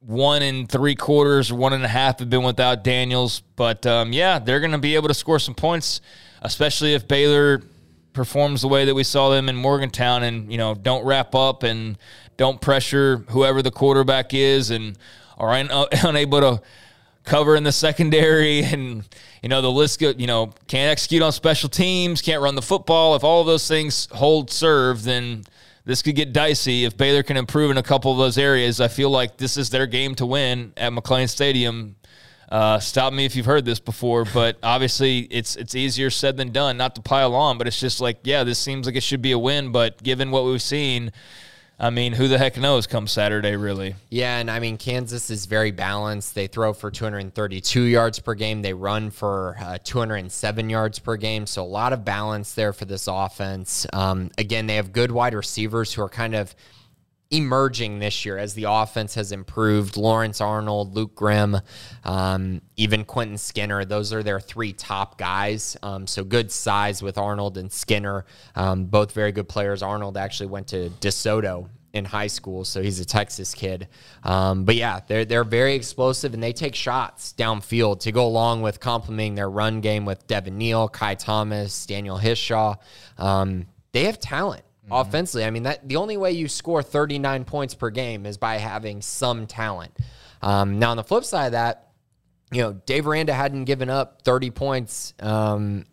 one and three quarters one and a half have been without Daniels, but um, yeah, they're going to be able to score some points, especially if Baylor performs the way that we saw them in Morgantown, and you know don't wrap up and don't pressure whoever the quarterback is, and are un- unable to cover in the secondary and you know the list go, you know can't execute on special teams can't run the football. If all of those things hold serve then this could get dicey. If Baylor can improve in a couple of those areas I feel like this is their game to win at McLane Stadium uh, stop me if you've heard this before but obviously it's it's easier said than done not to pile on but it's just like yeah this seems like it should be a win but given what we've seen I mean, who the heck knows come Saturday, really? Yeah, and I mean, Kansas is very balanced. They throw for 232 yards per game, they run for uh, 207 yards per game. So, a lot of balance there for this offense. Um, again, they have good wide receivers who are kind of emerging this year as the offense has improved. Lawrence Arnold, Luke Grimm, um, even Quentin Skinner. Those are their three top guys. Um, so good size with Arnold and Skinner. Um, both very good players. Arnold actually went to DeSoto in high school, so he's a Texas kid. Um, but yeah, they're they're very explosive and they take shots downfield to go along with complementing their run game with Devin Neal, Kai Thomas, Daniel Hishaw. Um, they have talent mm-hmm. offensively. I mean, that the only way you score 39 points per game is by having some talent. Um, now, on the flip side of that, you know, Dave Aranda hadn't given up 30 points um,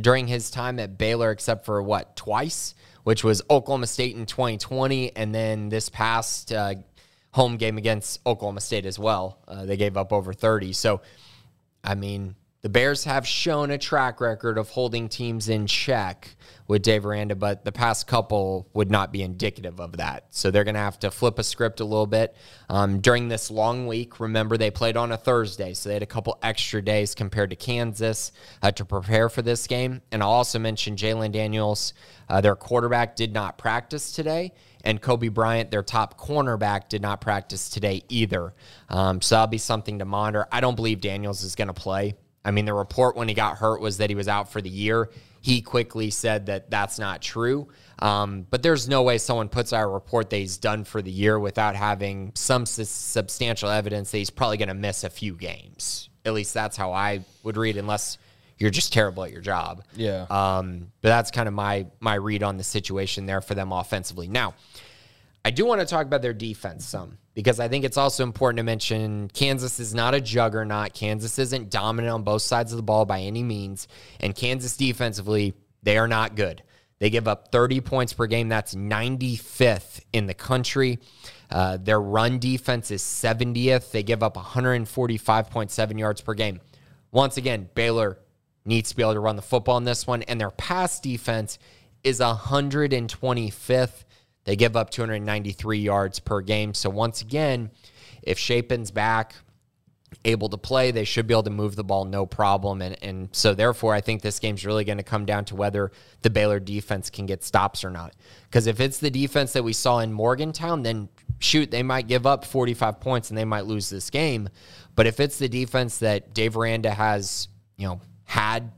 during his time at Baylor, except for what twice, which was Oklahoma State in 2020, and then this past uh, home game against Oklahoma State as well. Uh, they gave up over 30. So, I mean, the Bears have shown a track record of holding teams in check with Dave Aranda, but the past couple would not be indicative of that. So they're going to have to flip a script a little bit. Um, during this long week, remember they played on a Thursday, so they had a couple extra days compared to Kansas uh, to prepare for this game. And I'll also mention Jalon Daniels, uh, their quarterback, did not practice today. And Cobee Bryant, their top cornerback, did not practice today either. Um, so that'll be something to monitor. I don't believe Daniels is going to play. I mean, the report when he got hurt was that he was out for the year. He quickly said that that's not true. Um, but there's no way someone puts out a report that he's done for the year without having some substantial evidence that he's probably going to miss a few games. At least that's how I would read, unless you're just terrible at your job. Yeah. Um, but that's kind of my my read on the situation there for them offensively. Now, I do want to talk about their defense some because I think it's also important to mention Kansas is not a juggernaut. Kansas isn't dominant on both sides of the ball by any means, and Kansas defensively they are not good. They give up 30 points per game. That's 95th in the country. Uh, their run defense is 70th. They give up 145.7 yards per game. Once again, Baylor needs to be able to run the football in this one, and their pass defense is 125th. They give up 293 yards per game. So once again, if Shapen's back, able to play, they should be able to move the ball no problem. And and so therefore, I think this game's really going to come down to whether the Baylor defense can get stops or not. Because if it's the defense that we saw in Morgantown, then shoot, they might give up 45 points and they might lose this game. But if it's the defense that Dave Aranda has, you know, had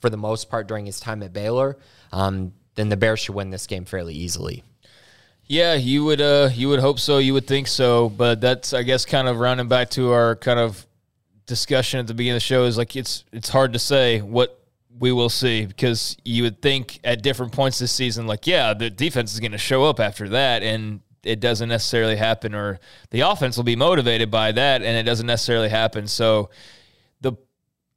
for the most part during his time at Baylor, um, then the Bears should win this game fairly easily. Yeah, you would uh you would hope so, you would think so, but that's I guess kind of rounding back to our kind of discussion at the beginning of the show is like it's it's hard to say what we will see because you would think at different points this season like yeah, the defense is going to show up after that and it doesn't necessarily happen or the offense will be motivated by that and it doesn't necessarily happen. So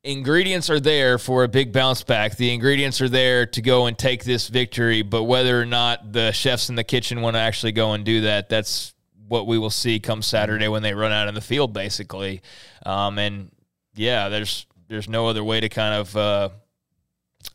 ingredients are there for a big bounce back. The ingredients are there to go and take this victory, but whether or not the chefs in the kitchen want to actually go and do that, that's what we will see come Saturday when they run out in the field, basically. Um, and yeah, there's there's no other way to kind of uh,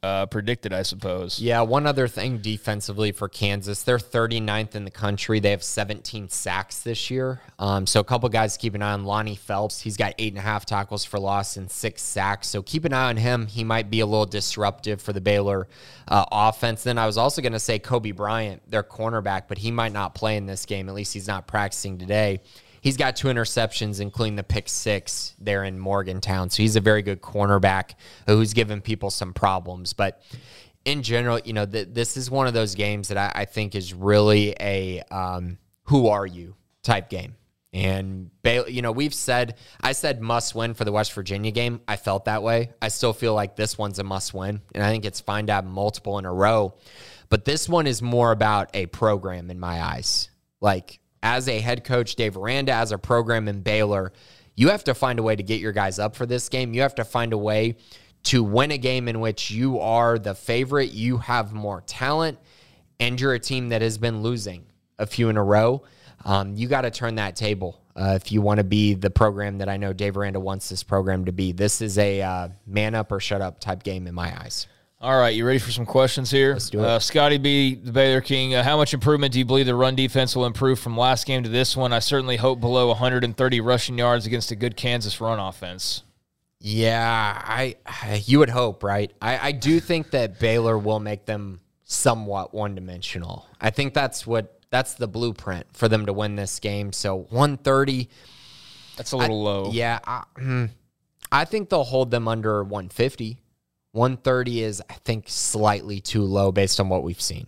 uh, predicted, I suppose. Yeah, one other thing defensively for Kansas, they're 39th in the country. They have 17 sacks this year. Um, so a couple guys keep an eye on Lonnie Phelps. He's got eight and a half tackles for loss and six sacks. So keep an eye on him. He might be a little disruptive for the Baylor uh, offense. Then I was also going to say Cobee Bryant, their cornerback, but he might not play in this game. At least he's not practicing today. He's got two interceptions, including the pick six there in Morgantown. So he's a very good cornerback who's given people some problems. But in general, you know, th- this is one of those games that I, I think is really a um, who are you type game. And Baylor, you know, we've said I said must win for the West Virginia game. I felt that way. I still feel like this one's a must win, and I think it's fine to have multiple in a row. But this one is more about a program in my eyes. Like as a head coach, Dave Aranda, as a program in Baylor, you have to find a way to get your guys up for this game. You have to find a way to win a game in which you are the favorite, you have more talent, and you're a team that has been losing a few in a row. Um, you got to turn that table uh, if you want to be the program that I know Dave Aranda wants this program to be. This is a uh, man up or shut up type game in my eyes. All right, you ready for some questions here? Let's do it. Uh, Scotty B, the Baylor King. Uh, how much improvement do you believe the run defense will improve from last game to this one? I certainly hope below 130 rushing yards against a good Kansas run offense. Yeah, I, I you would hope, right? I, I do think that Baylor will make them somewhat one dimensional. I think that's what that's the blueprint for them to win this game. So 130. That's a little I, low. Yeah, I, hmm, I think they'll hold them under 150. 130 is, I think, slightly too low based on what we've seen.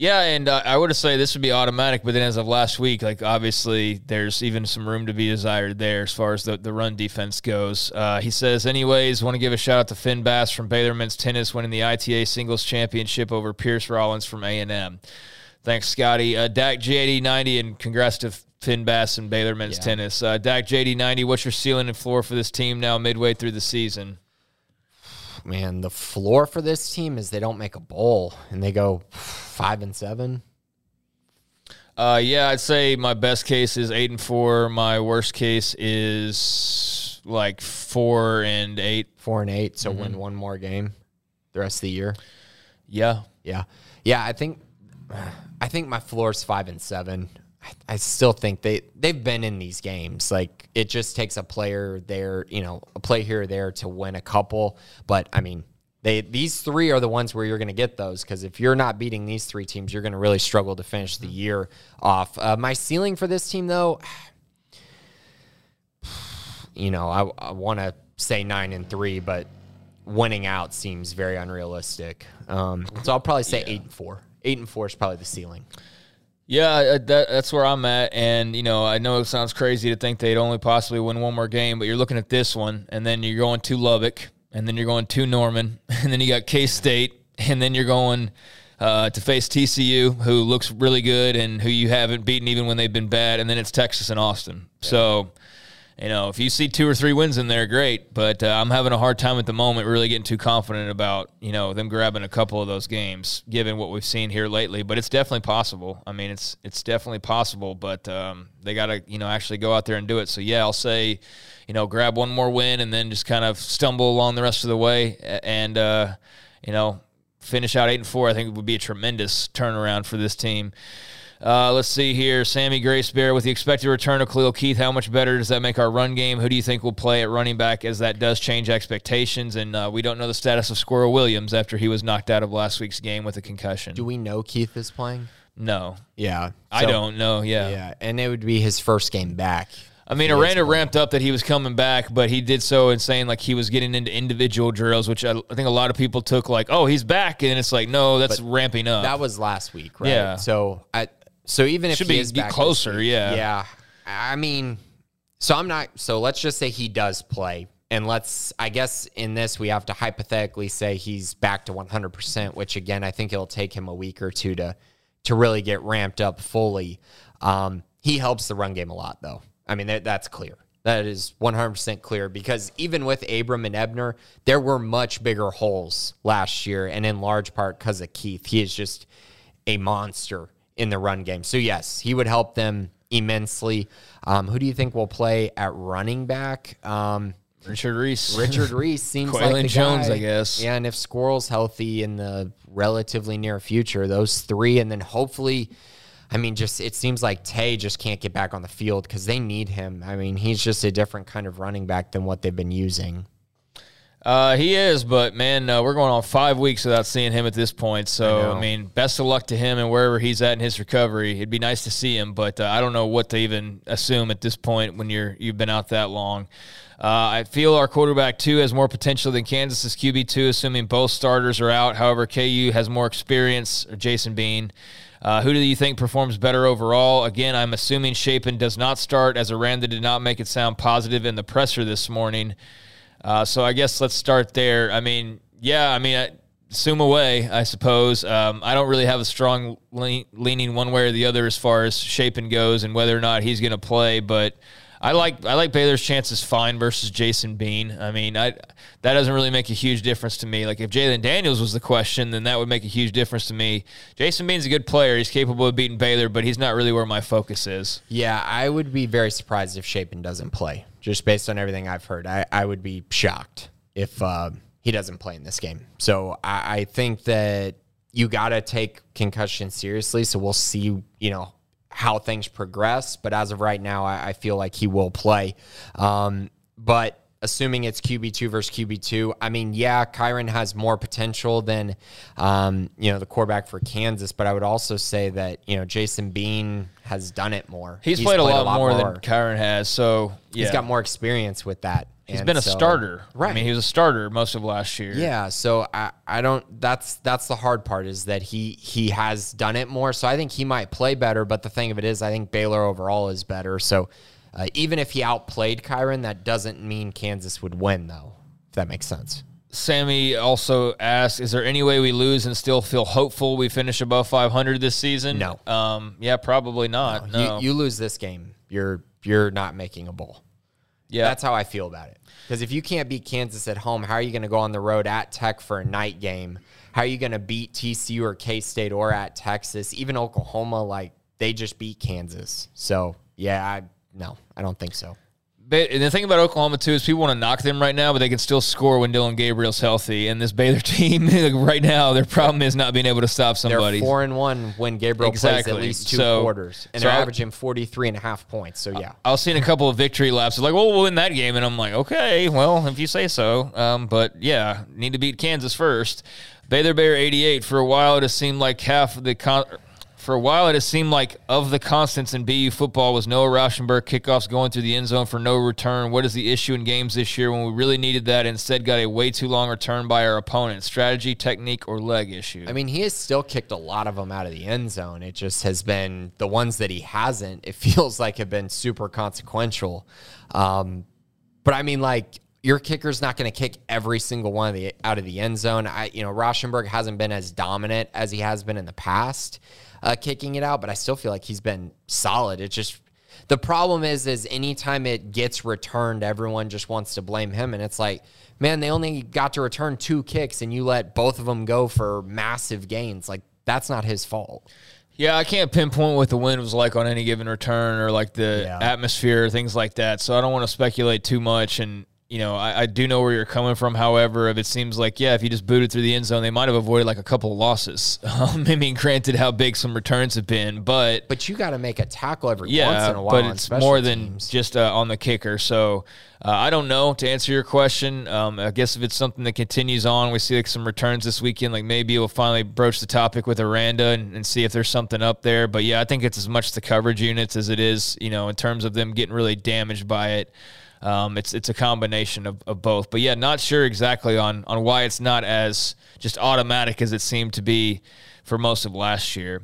Yeah, and uh, I would say this would be automatic, but then as of last week, like obviously there's even some room to be desired there as far as the, the run defense goes. Uh, he says, anyways, want to give a shout out to Finn Bass from Baylor Men's Tennis winning the ITA Singles Championship over Pierce Rollins from A&M. Thanks, Scotty. Uh, Dak JD90, and congrats to Finn Bass and Baylor Men's yeah. Tennis. Uh, Dak JD90, what's your ceiling and floor for this team now midway through the season? Man, the floor for this team is they don't make a bowl and they go five and seven. Uh, yeah, I'd say my best case is eight and four. My worst case is like four and eight. Four and eight. So mm-hmm. win one more game the rest of the year. Yeah, yeah, yeah. I think, I think my floor is five and seven. I, still think they they've been in these games. Like it just takes a player there, you know, a play here or there to win a couple. But I mean, they these three are the ones where you're going to get those because if you're not beating these three teams, you're going to really struggle to finish the year off. Uh, my ceiling for this team, though, you know, I, I want to say nine and three, but winning out seems very unrealistic. Um, so I'll probably say yeah. eight and four. Eight and four is probably the ceiling. Yeah, that, that's where I'm at. And, you know, I know it sounds crazy to think they'd only possibly win one more game, but you're looking at this one, and then you're going to Lubbock, and then you're going to Norman, and then you got K State, and then you're going uh, to face TCU, who looks really good and who you haven't beaten even when they've been bad, and then it's Texas and Austin. Yeah. So you know, if you see two or three wins in there, great. But uh, I'm having a hard time at the moment really getting too confident about, you know, them grabbing a couple of those games, given what we've seen here lately. But it's definitely possible. I mean, it's it's definitely possible, but um, they got to, you know, actually go out there and do it. So, yeah, I'll say, you know, grab one more win and then just kind of stumble along the rest of the way and, uh, you know, finish out eight and four. I think it would be a tremendous turnaround for this team. Uh, let's see here. Sammy Grace Bear with the expected return of Khalil Keith. How much better does that make our run game? Who do you think will play at running back as that does change expectations? And uh, we don't know the status of Squirrel Williams after he was knocked out of last week's game with a concussion. Do we know Keith is playing? No. Yeah. So, I don't know. Yeah. Yeah. And it would be his first game back. I mean, Aranda ramped up that he was coming back, but he did so in saying like he was getting into individual drills, which I, I think a lot of people took like, oh, he's back, and it's like, no, that's but ramping up. That was last week, right? Yeah. So I, so even if should he be is get closer, week, yeah, yeah. I mean, so I'm not. So let's just say he does play, and let's. I guess in this we have to hypothetically say he's back to 100, percent which again I think it'll take him a week or two to to really get ramped up fully. Um, he helps the run game a lot, though. I mean that, that's clear. That is 100% clear because even with Abram and Ebner, there were much bigger holes last year, and in large part because of Keith. He is just a monster in the run game. So, yes, he would help them immensely. Um, who do you think will play at running back? Um, Richard Reese. Richard Reese seems like Jones, guy. I guess. Yeah, and if Squirrel's healthy in the relatively near future, those three, and then hopefully, I mean, just it seems like Tay just can't get back on the field because they need him. I mean, he's just a different kind of running back than what they've been using. Uh, he is, but man, uh, we're going on five weeks without seeing him at this point. So, I, I, mean, best of luck to him and wherever he's at in his recovery. It'd be nice to see him, but uh, I don't know what to even assume at this point when you're you've been out that long. Uh, I feel our quarterback two has more potential than Kansas's QB two, assuming both starters are out. However, KU has more experience. Or Jason Bean. Uh, who do you think performs better overall? Again, I'm assuming Shapen does not start, as Aranda did not make it sound positive in the presser this morning. Uh, so I guess let's start there. I mean, yeah, I mean, I, assume away, I suppose. Um, I don't really have a strong le- leaning one way or the other as far as Shapen goes and whether or not he's going to play, but. I like I like Baylor's chances fine versus Jason Bean. I mean, I that doesn't really make a huge difference to me. Like if Jalon Daniels was the question, then that would make a huge difference to me. Jason Bean's a good player. He's capable of beating Baylor, but he's not really where my focus is. Yeah, I would be very surprised if Shapen doesn't play just based on everything I've heard. I, I would be shocked if uh, he doesn't play in this game. So I, I think that you got to take concussion seriously. So we'll see, you know, how things progress. But as of right now, I, I feel like he will play. Um, but assuming it's QB2 versus QB2, I mean, yeah, Kyron has more potential than, um, you know, the quarterback for Kansas, but I would also say that, you know, Jason Bean has done it more. He's, He's played, played, a lot, lot more, more, than Kyron has. So, yeah. He's got more experience with that. He's and been a so, starter. Right. I mean, he was a starter most of last year. Yeah. So I, I don't that's that's the hard part is that he he has done it more. So I think he might play better. But the thing of it is I think Baylor overall is better. So uh, even if he outplayed Kyron, that doesn't mean Kansas would win, though, if that makes sense. Sammy also asked, "Is there any way we lose and still feel hopeful we finish above 500 this season?" No. Um, yeah, probably not. No. no. You, you, lose this game, you're you're not making a bowl. Yeah, that's how I feel about it. Because if you can't beat Kansas at home, how are you going to go on the road at Tech for a night game? How are you going to beat TCU or K State or at Texas? Even Oklahoma, like they just beat Kansas. So yeah, I no, I don't think so. And the thing about Oklahoma too is people want to knock them right now, but they can still score when Dillon Gabriel's healthy. And this Baylor team right now, their problem is not being able to stop somebody. They're four and one when Gabriel exactly. plays at least two so, quarters, and so they're I'll, averaging 43 and a half points. So yeah, I was seeing a couple of victory laps. It's like, well, we'll win that game, and I'm like, okay, well, if you say so. Um, but yeah, need to beat Kansas first. Baylor Bear 88. For a while, it has seemed like half of the con- for a while, it has seemed like of the constants in BU football was Noah Rauschenberg kickoffs going through the end zone for no return. What is the issue in games this year when we really needed that? Instead, got a way too long return by our opponent. Strategy, technique, or leg issue? I mean, he has still kicked a lot of them out of the end zone. It just has been the ones that he hasn't. It feels like have been super consequential. Um, but I mean, like your kicker's not going to kick every single one of the out of the end zone. I, you know, Rauschenberg hasn't been as dominant as he has been in the past, uh, kicking it out, but I still feel like he's been solid. It's just the problem is, is anytime it gets returned, everyone just wants to blame him, and it's like, man, they only got to return two kicks, and you let both of them go for massive gains. Like that's not his fault. Yeah, I can't pinpoint what the wind was like on any given return or like the yeah. atmosphere, things like that. So I don't want to speculate too much. And you know, I, I, do know where you're coming from. However, if it seems like, yeah, if you just booted through the end zone, they might have avoided like a couple of losses. Um, I mean, granted, how big some returns have been, but but you got to make a tackle every yeah, once in a while. But it's more than just uh, on the kicker. So uh, I don't know to answer your question. Um, I guess if it's something that continues on, we see like some returns this weekend. Like maybe we'll finally broach the topic with Aranda and, and see if there's something up there. But yeah, I think it's as much the coverage units as it is, you know, in terms of them getting really damaged by it. Um, it's it's a combination of, of both. But yeah, not sure exactly on on why it's not as just automatic as it seemed to be for most of last year.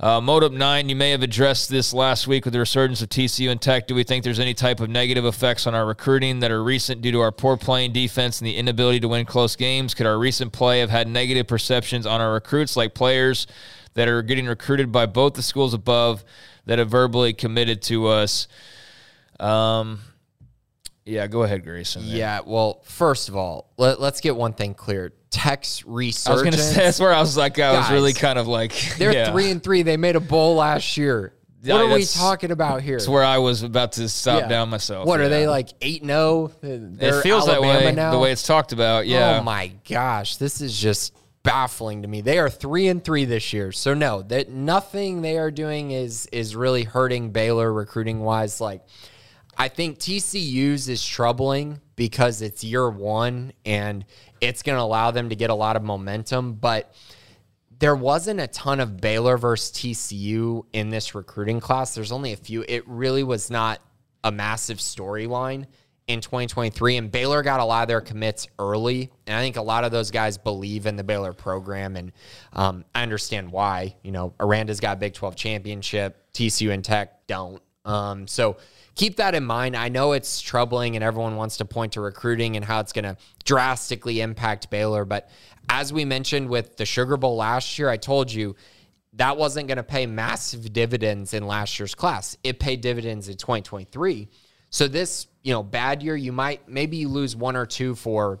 Uh, Modup 9, you may have addressed this last week with the resurgence of TCU and Tech. Do we think there's any type of negative effects on our recruiting that are recent due to our poor playing defense and the inability to win close games? Could our recent play have had negative perceptions on our recruits, like players that are getting recruited by both the schools above that have verbally committed to us? Um, yeah, go ahead, Grayson. Yeah, well, first of all, let, us get one thing clear. Tech's resurgence. I was going to say that's where I was like, I guys, was really kind of like, they're yeah. three and three. They made a bowl last year. What yeah, are we talking about here? That's where I was about to stop yeah. down myself. What are they like eight and zero? Oh? It feels Alabama that way. Now? The way it's talked about. Yeah. Oh my gosh, this is just baffling to me. They are three and three this year. So no, that nothing they are doing is is really hurting Baylor recruiting wise. Like I think TCU's is troubling because it's year one and it's going to allow them to get a lot of momentum. But there wasn't a ton of Baylor versus TCU in this recruiting class. There's only a few. It really was not a massive storyline in 2023. And Baylor got a lot of their commits early. And I think a lot of those guys believe in the Baylor program. And um, I understand why. You know, Aranda's got Big 12 championship, TCU and Tech don't. Um, so keep that in mind. I know it's troubling and everyone wants to point to recruiting and how it's going to drastically impact Baylor. But as we mentioned with the Sugar Bowl last year, I told you that wasn't going to pay massive dividends in last year's class. It paid dividends in 2023. So this, you know, bad year, you might maybe you lose one or two for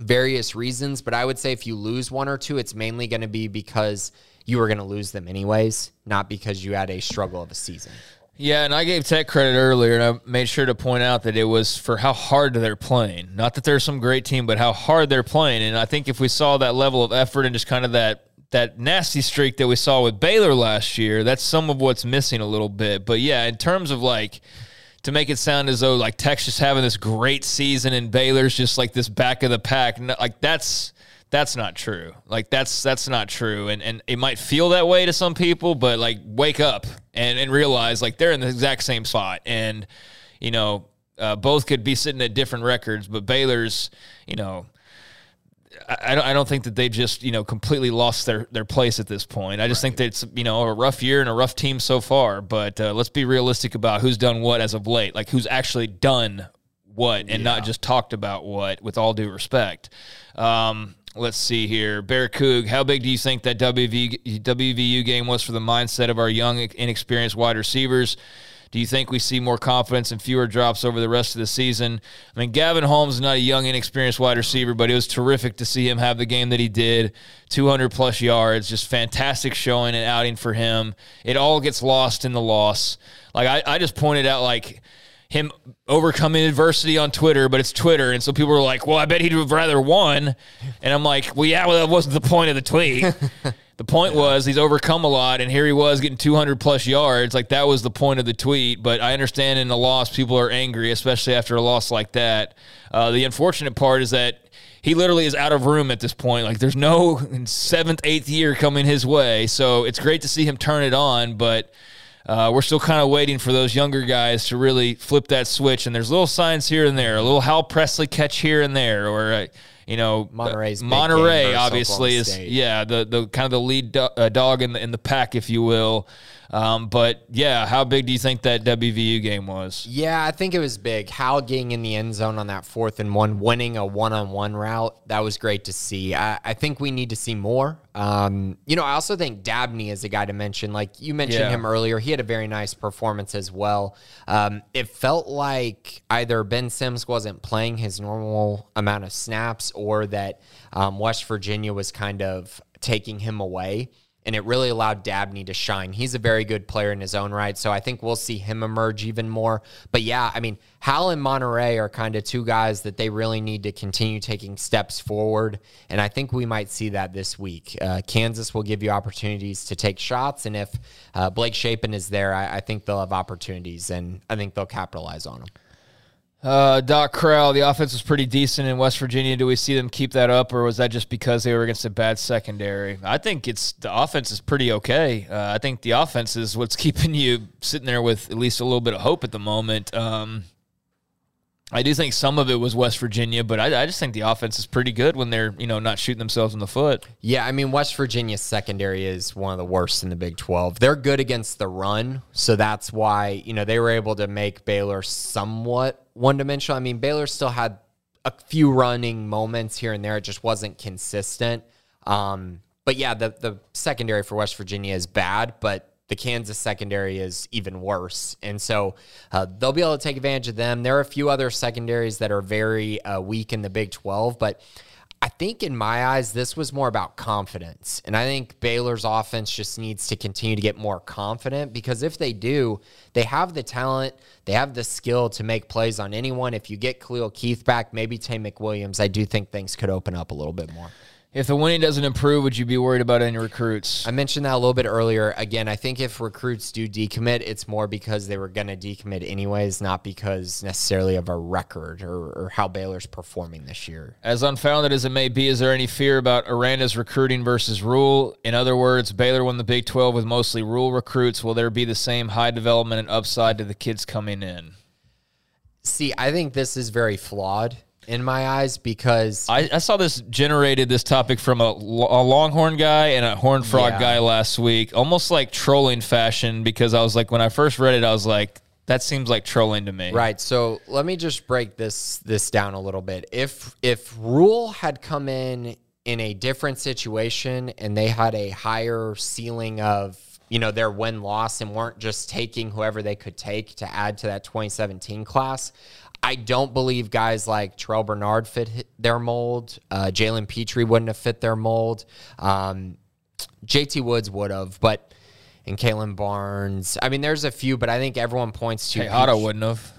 various reasons, but I would say if you lose one or two, it's mainly going to be because you were going to lose them anyways, not because you had a struggle of a season. Yeah, and I gave Tech credit earlier, and I made sure to point out that it was for how hard they're playing. Not that they're some great team, but how hard they're playing. And I think if we saw that level of effort and just kind of that that nasty streak that we saw with Baylor last year, that's some of what's missing a little bit. But yeah, in terms of like to make it sound as though like Tech's just having this great season and Baylor's just like this back of the pack, like that's that's not true. Like that's that's not true. And and it might feel that way to some people, but like wake up and and realize like they're in the exact same spot. And you know, uh, both could be sitting at different records, but Baylor's, you know, I, don't, I don't think that they've just you know completely lost their, their place at this point. I just right. think that it's you know a rough year and a rough team so far. But uh, let's be realistic about who's done what as of late, like who's actually done what and yeah. not just talked about what. With all due respect, um, let's see here. Bear Coog, how big do you think that WV, WVU game was for the mindset of our young, inexperienced wide receivers? Do you think we see more confidence and fewer drops over the rest of the season? I mean, Gavin Holmes is not a young, inexperienced wide receiver, but it was terrific to see him have the game that he did 200 plus yards, just fantastic showing and outing for him. It all gets lost in the loss. Like, I, I just pointed out, like, him overcoming adversity on Twitter, but it's Twitter, and so people were like, "Well, I bet he'd have rather won," and I'm like, "Well, yeah, well, that wasn't the point of the tweet. the point was he's overcome a lot, and here he was getting 200 plus yards. Like that was the point of the tweet. But I understand in the loss, people are angry, especially after a loss like that. Uh, the unfortunate part is that he literally is out of room at this point. Like there's no seventh, eighth year coming his way, so it's great to see him turn it on, but uh, we're still kind of waiting for those younger guys to really flip that switch. And there's little signs here and there, a little Hal Presley catch here and there, or uh, you know, Monaray's Monaray obviously is yeah the the kind of the lead do- uh, dog in the in the pack, if you will. Um, but yeah, how big do you think that WVU game was? Yeah, I think it was big. Hal getting in the end zone on that fourth and one, winning a one on one route, that was great to see. I, I, think we need to see more. Um, you know, I also think Dabney is a guy to mention. Like you mentioned yeah. him earlier, he had a very nice performance as well. Um, it felt like either Ben Sims wasn't playing his normal amount of snaps or that um, West Virginia was kind of taking him away and it really allowed Dabney to shine. He's a very good player in his own right, so I think we'll see him emerge even more. But yeah, I mean, Hal and Monaray are kind of two guys that they really need to continue taking steps forward, and I think we might see that this week. Uh, Kansas will give you opportunities to take shots, and if uh, Blake Shapen is there, I, I think they'll have opportunities, and I think they'll capitalize on them. Uh, Doc Crowell, the offense was pretty decent in West Virginia. Do we see them keep that up, or was that just because they were against a bad secondary? I think it's the offense is pretty okay. Uh, I think the offense is what's keeping you sitting there with at least a little bit of hope at the moment. Um, I do think some of it was West Virginia, but I, I, just think the offense is pretty good when they're you know not shooting themselves in the foot. Yeah, I mean West Virginia's secondary is one of the worst in the Big Twelve. They're good against the run, so that's why you know they were able to make Baylor somewhat one dimensional. I mean Baylor still had a few running moments here and there; it just wasn't consistent. Um, but yeah, the the secondary for West Virginia is bad, but the Kansas secondary is even worse. And so uh, they'll be able to take advantage of them. There are a few other secondaries that are very uh, weak in the Big 12, but I think in my eyes, this was more about confidence. And I think Baylor's offense just needs to continue to get more confident because if they do, they have the talent, they have the skill to make plays on anyone. If you get Khalil Keith back, maybe Taye McWilliams, I do think things could open up a little bit more. If the winning doesn't improve, would you be worried about any recruits? I mentioned that a little bit earlier. Again, I think if recruits do decommit, it's more because they were going to decommit anyways, not because necessarily of a record or, or, how Baylor's performing this year. As unfounded as it may be, is there any fear about Aranda's recruiting versus Rhule? In other words, Baylor won the Big 12 with mostly Rhule recruits. Will there be the same high development and upside to the kids coming in? See, I think this is very flawed in my eyes because I, I, saw this generated this topic from a, a Longhorn guy and a Horn Frog yeah. guy last week, almost like trolling fashion. Because I was like, when I first read it, I was like, that seems like trolling to me. Right. So let me just break this this down a little bit. If if Rhule had come in in a different situation and they had a higher ceiling of you know their win loss and weren't just taking whoever they could take to add to that 2017 class I don't believe guys like Terrel Bernard fit their mold. Uh, Jalen Pitre wouldn't have fit their mold. Um, JT Woods would have, but and Kalon Barnes. I mean, there's a few, but I think everyone points to. Hey, Otto wouldn't have.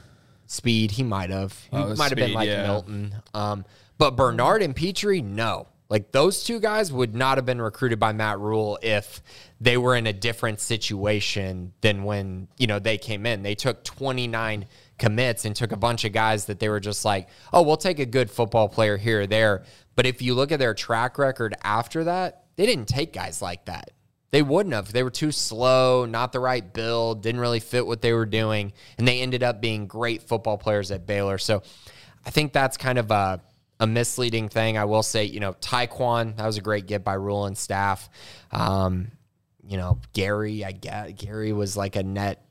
Speed, he might have. He oh, might have been like yeah. Milton. Um, but Bernard and Pitre, no. Like those two guys would not have been recruited by Matt Rhule if they were in a different situation than when, you know, they came in. They took 29 commits and took a bunch of guys that they were just like, oh, we'll take a good football player here or there. But if you look at their track record after that, they didn't take guys like that. They wouldn't have. They were too slow, not the right build, didn't really fit what they were doing, and they ended up being great football players at Baylor. So I think that's kind of a, a misleading thing. I will say, you know, Tyquan, that was a great get by Rhule and staff. Um, you know, Gerry, I get Gerry was like a net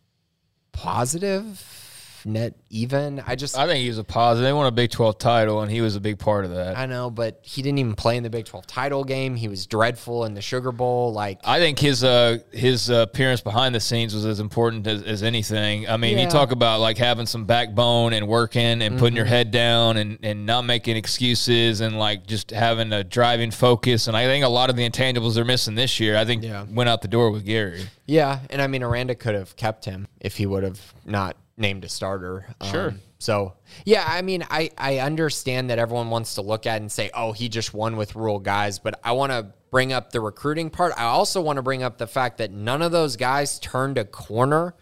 positive net even. I just I think he was a positive. They won a Big Twelve title, and he was a big part of that. I know, but he didn't even play in the Big Twelve title game. He was dreadful in the Sugar Bowl. Like I think his uh his uh, appearance behind the scenes was as important as, as anything. I mean, yeah. you talk about like having some backbone and working and mm-hmm. putting your mm-hmm. head down and and not making excuses and like just having a driving focus. And I think a lot of the intangibles they're missing this year, I think yeah. went out the door with Gerry. Yeah, and I mean Aranda could have kept him if he would have not named a starter. Sure. Um, so yeah, I mean, I I understand that everyone wants to look at and say, oh, he just won with Rhule guys, but I want to bring up the recruiting part. I also want to bring up the fact that none of those guys turned a corner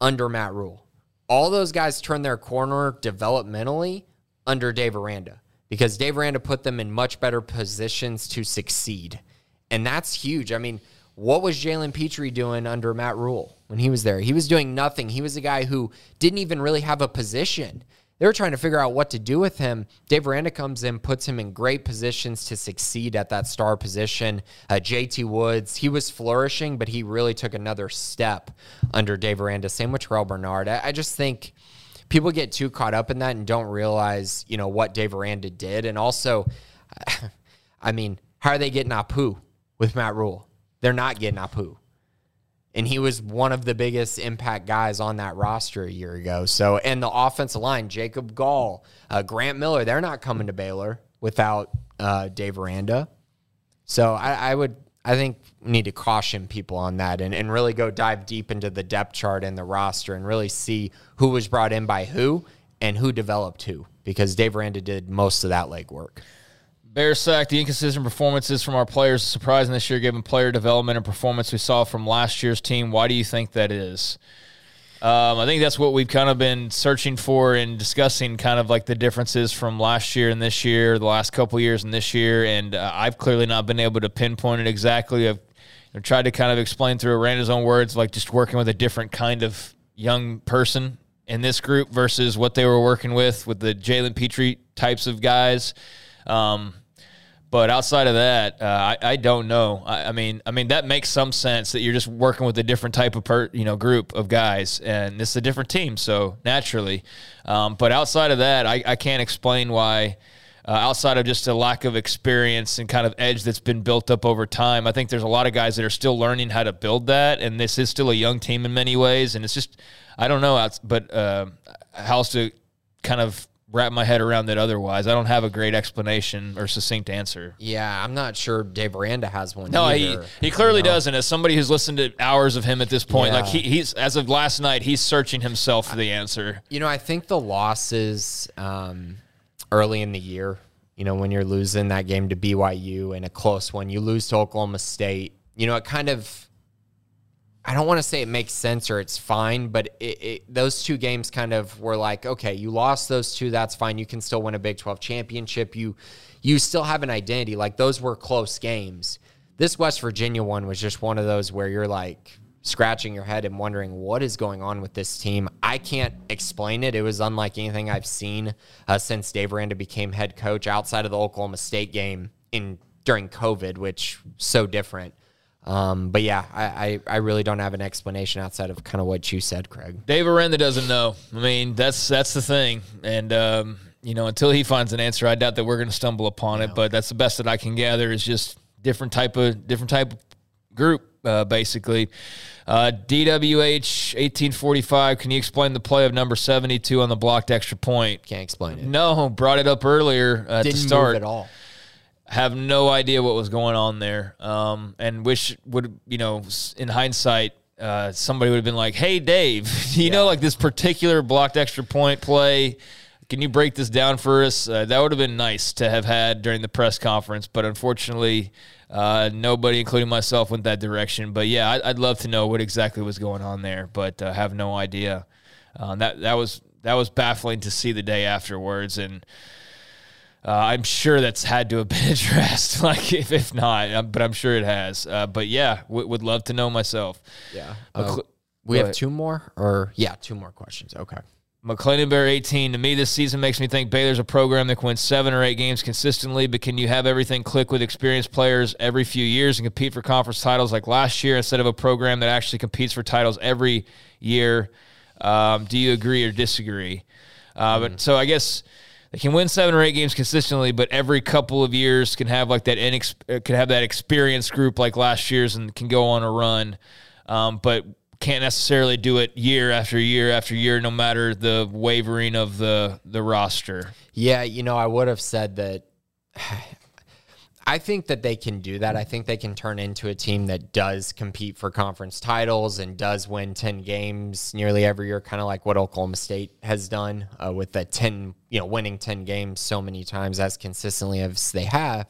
under Matt Rhule. All those guys turned their corner developmentally under Dave Aranda because Dave Aranda put them in much better positions to succeed. And that's huge. I mean, what was Jalen Pitre doing under Matt Rhule when he was there? He was doing nothing. He was a guy who didn't even really have a position. they were trying to figure out what to do with him. Dave Aranda comes in, puts him in great positions to succeed at that star position. Uh, JT Woods, he was flourishing, but he really took another step under Dave Aranda. Same with Terrel Bernard. I, I just think people get too caught up in that and don't realize, you know, what Dave Aranda did. And also, I mean, how are they getting Apu with Matt Rhule? They're not getting Apu and he was one of the biggest impact guys on that roster a year ago. So, and the offensive line, Jacob Gall, uh, Grant Miller, they're not coming to Baylor without uh, Dave Aranda. So, I, I, would, I think, need to caution people on that and, and really go dive deep into the depth chart and the roster and really see who was brought in by who and who developed who because Dave Aranda did most of that legwork. Bear sack, the inconsistent performances from our players is surprising this year given player development and performance we saw from last year's team. Why do you think that is? Um, I think that's what we've kind of been searching for and discussing kind of like the differences from last year and this year, the last couple years and this year. And uh, I've clearly not been able to pinpoint it exactly. I've, I've Tried to kind of explain through Aranda's own words, like just working with a different kind of young person in this group versus what they were working with with the Jalen Pitre types of guys. Um, but outside of that, uh, I, I don't know. I, I, mean, I mean that makes some sense that you're just working with a different type of per, you know group of guys, and it's a different team, so naturally. Um, but outside of that, I, I can't explain why. Uh, outside of just a lack of experience and kind of edge that's been built up over time, I think there's a lot of guys that are still learning how to build that, and this is still a young team in many ways. And it's just, I don't know, but uh, how else to kind of wrap my head around it otherwise. I don't have a great explanation or succinct answer. Yeah, I'm not sure Dave Aranda has one. No, either, he he clearly you know? doesn't. As somebody who's listened to hours of him at this point, yeah. like he, he's as of last night, he's searching himself for the answer. You know, I think the losses um, early in the year. You know, when you're losing that game to BYU in a close one, you lose to Oklahoma State. You know, it kind of I don't want to say it makes sense or it's fine, but it, it, those two games kind of were like, okay, you lost those two, that's fine. You can still win a Big 12 championship. You you still have an identity. Like those were close games. This West Virginia one was just one of those where you're like scratching your head and wondering what is going on with this team. I can't explain it. It was unlike anything I've seen uh, since Dave Aranda became head coach outside of the Oklahoma State game in during COVID, which so different. Um, but yeah, I, I, I, really don't have an explanation outside of kind of what you said, Craig. Dave Aranda doesn't know. I mean, that's that's the thing, and um, you know, until he finds an answer, I doubt that we're going to stumble upon it. But that's the best that I can gather is just different type of different type of group, uh, basically. Uh, DWH eighteen forty five. Can you explain the play of number seventy two on the blocked extra point? Can't explain it. No, brought it up earlier uh, Didn't to start at all have no idea what was going on there. Um, and wish would you know in hindsight. Uh, somebody would have been like, "Hey, Dave, you yeah. know, like this particular blocked extra point play. Can you break this down for us?" Uh, that would have been nice to have had during the press conference, but unfortunately, uh, nobody, including myself, went that direction. But yeah, I, would love to know what exactly was going on there, but uh, have no idea. Uh, that that was that was baffling to see the day afterwards, and uh, I'm sure that's had to have been addressed. like if, if not, um, but I'm sure it has. Uh, but yeah, w- would love to know myself. Yeah. Uh, we have ahead. two more, or yeah, two more questions. Okay. McLean Bear 18. To me, this season makes me think Baylor's a program that can win seven or eight games consistently, but can you have everything click with experienced players every few years and compete for conference titles like last year instead of a program that actually competes for titles every year? Um, do you agree or disagree? Uh, mm. But so I guess they can win seven or eight games consistently, but every couple of years can have like that inex- uh, can have that experienced group like last year's and can go on a run, um, but can't necessarily do it year after year after year, no matter the wavering of the the roster. Yeah, you know, I would have said that I think that they can do that. I think they can turn into a team that does compete for conference titles and does win 10 games nearly every year, kind of like what Oklahoma State has done uh, with the 10, you know, winning 10 games so many times as consistently as they have.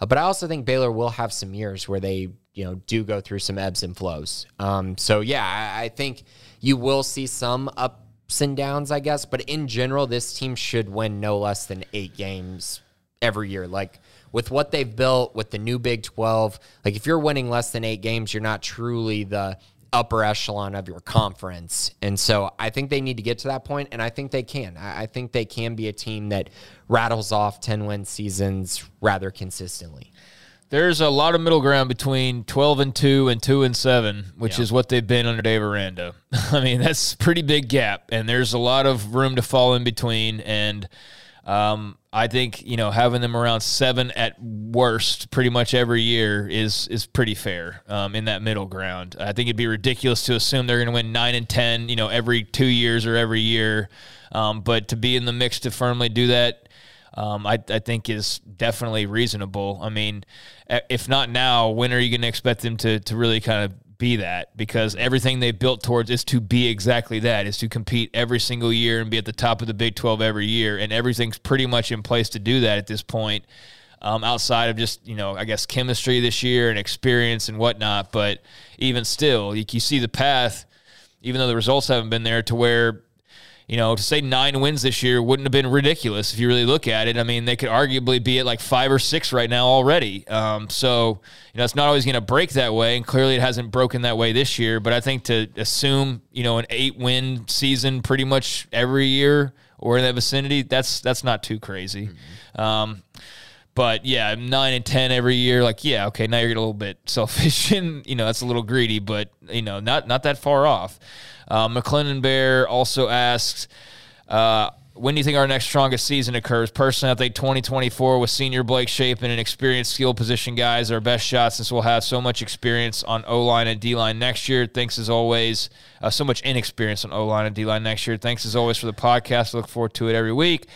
Uh, but I also think Baylor will have some years where they, you know, do go through some ebbs and flows. Um, so, yeah, I, I think you will see some ups and downs, I guess. But in general, this team should win no less than eight games every year. Like, with what they've built with the new Big 12, like if you're winning less than eight games, you're not truly the upper echelon of your conference. And so I think they need to get to that point, and I think they can. I think they can be a team that rattles off 10 win seasons rather consistently. There's a lot of middle ground between 12 and 2 and 2 and 7, which yeah. is what they've been under Dave Aranda. I mean, that's a pretty big gap, and there's a lot of room to fall in between. And um, I think you know having them around seven at worst, pretty much every year is is pretty fair um, in that middle ground. I think it'd be ridiculous to assume they're going to win nine and ten, you know, every two years or every year. Um, but to be in the mix to firmly do that, um, I, I think is definitely reasonable. I mean, if not now, when are you going to expect them to to really kind of be that because everything they've built towards is to be exactly that is to compete every single year and be at the top of the Big 12 every year. And everything's pretty much in place to do that at this point um, outside of just you know I guess chemistry this year and experience and whatnot. But even still you, you see the path even though the results haven't been there to where you know, to say nine wins this year wouldn't have been ridiculous if you really look at it. I mean, they could arguably be at like five or six right now already. Um, so, you know, it's not always going to break that way. And clearly it hasn't broken that way this year. But I think to assume, you know, an eight win season pretty much every year or in that vicinity, that's that's not too crazy. Mm-hmm. Um, but yeah, nine and ten every year, like yeah, okay, now you're getting a little bit selfish and you know that's a little greedy, but you know not not that far off. Uh, McLennan Bear also asks, uh, when do you think our next strongest season occurs? Personally, I think 2024 with senior Blake Shapen and experienced skill position guys our best shot since we'll have so much experience on O line and D line next year. Thanks as always. Uh, so much inexperience on O line and D line next year. Thanks as always for the podcast. I look forward to it every week.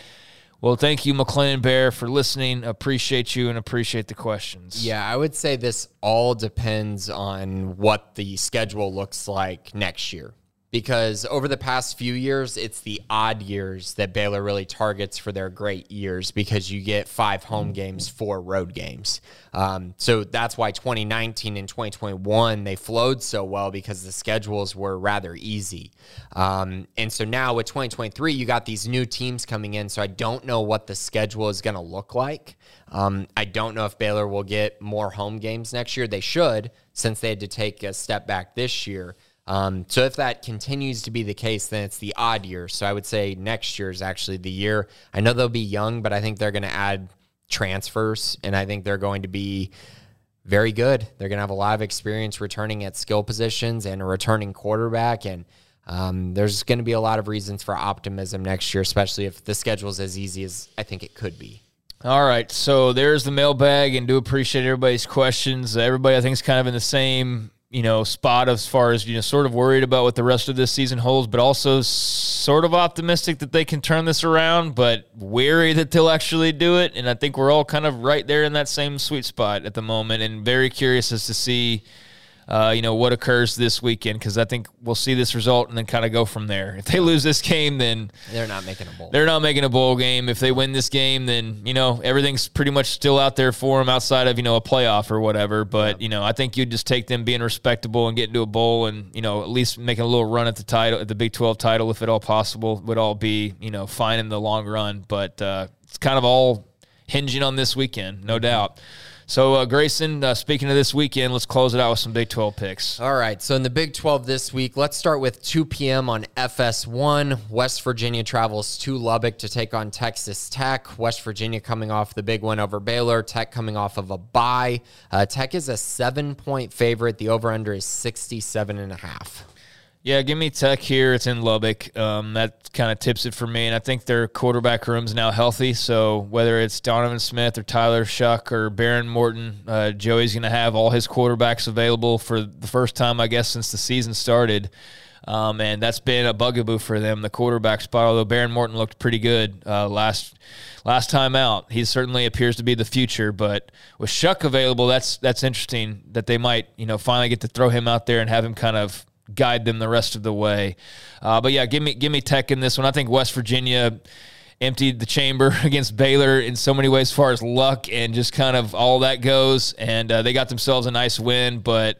Well, thank you, McLennan Bear, for listening. Appreciate you and appreciate the questions. Yeah, I would say this all depends on what the schedule looks like next year because over the past few years, it's the odd years that Baylor really targets for their great years because you get five home games, four road games. Um, so that's why 2019 and 2021 they flowed so well because the schedules were rather easy. Um, and so now with 2023, you got these new teams coming in. So I don't know what the schedule is going to look like. Um, I don't know if Baylor will get more home games next year. They should, since they had to take a step back this year. Um, so if that continues to be the case, then it's the odd year. So I would say next year is actually the year. I know they'll be young, but I think they're going to add transfers, and I think they're going to be very good. They're going to have a lot of experience returning at skill positions and a returning quarterback, and um, there's going to be a lot of reasons for optimism next year, especially if the schedule is as easy as I think it could be. All right, so there's the mailbag, and do appreciate everybody's questions. Everybody, I think, is kind of in the same you know, spot as far as, you know, sort of worried about what the rest of this season holds, but also sort of optimistic that they can turn this around, but wary that they'll actually do it. And I think we're all kind of right there in that same sweet spot at the moment and very curious as to see uh, you know, what occurs this weekend because I think we'll see this result and then kind of go from there. If they lose this game, then they're not making a bowl. They're not making a bowl game. If they win this game, then you know everything's pretty much still out there for them outside of you know a playoff or whatever. But yeah. you know, I think you just take them being respectable and getting to a bowl and you know at least making a little run at the title, at the Big Twelve title, if at all possible, would all be you know fine in the long run. But uh, it's kind of all hinging on this weekend, no doubt. So, uh, Grayson, uh, speaking of this weekend, let's close it out with some Big 12 picks. All right. So, in the Big 12 this week, let's start with 2 p.m. on FS1. West Virginia travels to Lubbock to take on Texas Tech. West Virginia coming off the big win over Baylor. Tech coming off of a bye. Uh, Tech is a seven point favorite. The over under is 67 and a half. Yeah, give me Tech here. It's in Lubbock. Um, that kind of tips it for me. And I think their quarterback room's now healthy. So whether it's Donovan Smith or Tyler Shough or Behren Morton, uh, Joey's going to have all his quarterbacks available for the first time, I guess, since the season started. Um, and that's been a bugaboo for them, the quarterback spot. Although Behren Morton looked pretty good uh, last last time out, he certainly appears to be the future. But with Shough available, that's that's interesting that they might you know finally get to throw him out there and have him kind of guide them the rest of the way. Uh, but yeah, give me give me Tech in this one. I think West Virginia emptied the chamber against Baylor in so many ways, as far as luck and just kind of all that goes, and uh, they got themselves a nice win. But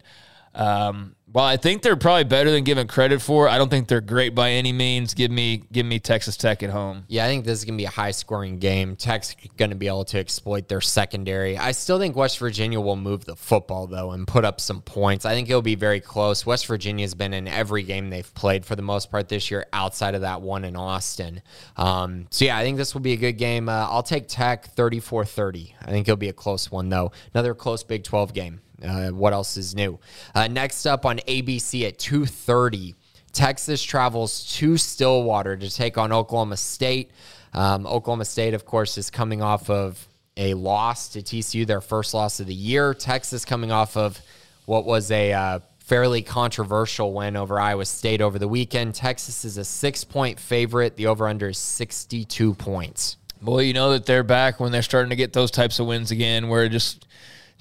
um, Well, I think they're probably better than given credit for. I don't think they're great by any means. Give me give me Texas Tech at home. Yeah, I think this is going to be a high scoring game. Tech's going to be able to exploit their secondary. I still think West Virginia will move the football though and put up some points. I think it'll be very close. West Virginia's been in every game they've played for the most part this year, outside of that one in Austin. Um, so yeah, I think this will be a good game. Uh, I'll take Tech 34-30. I think it'll be a close one though. Another close Big 12 game. Uh, what else is new? Uh, next up on ABC at 2:30, Texas travels to Stillwater to take on Oklahoma State. Um, Oklahoma State, of course, is coming off of a loss to TCU, their first loss of the year. Texas coming off of what was a uh, fairly controversial win over Iowa State over the weekend. Texas is a six point favorite. The over under is 62 points. Well, you know that they're back when they're starting to get those types of wins again, where just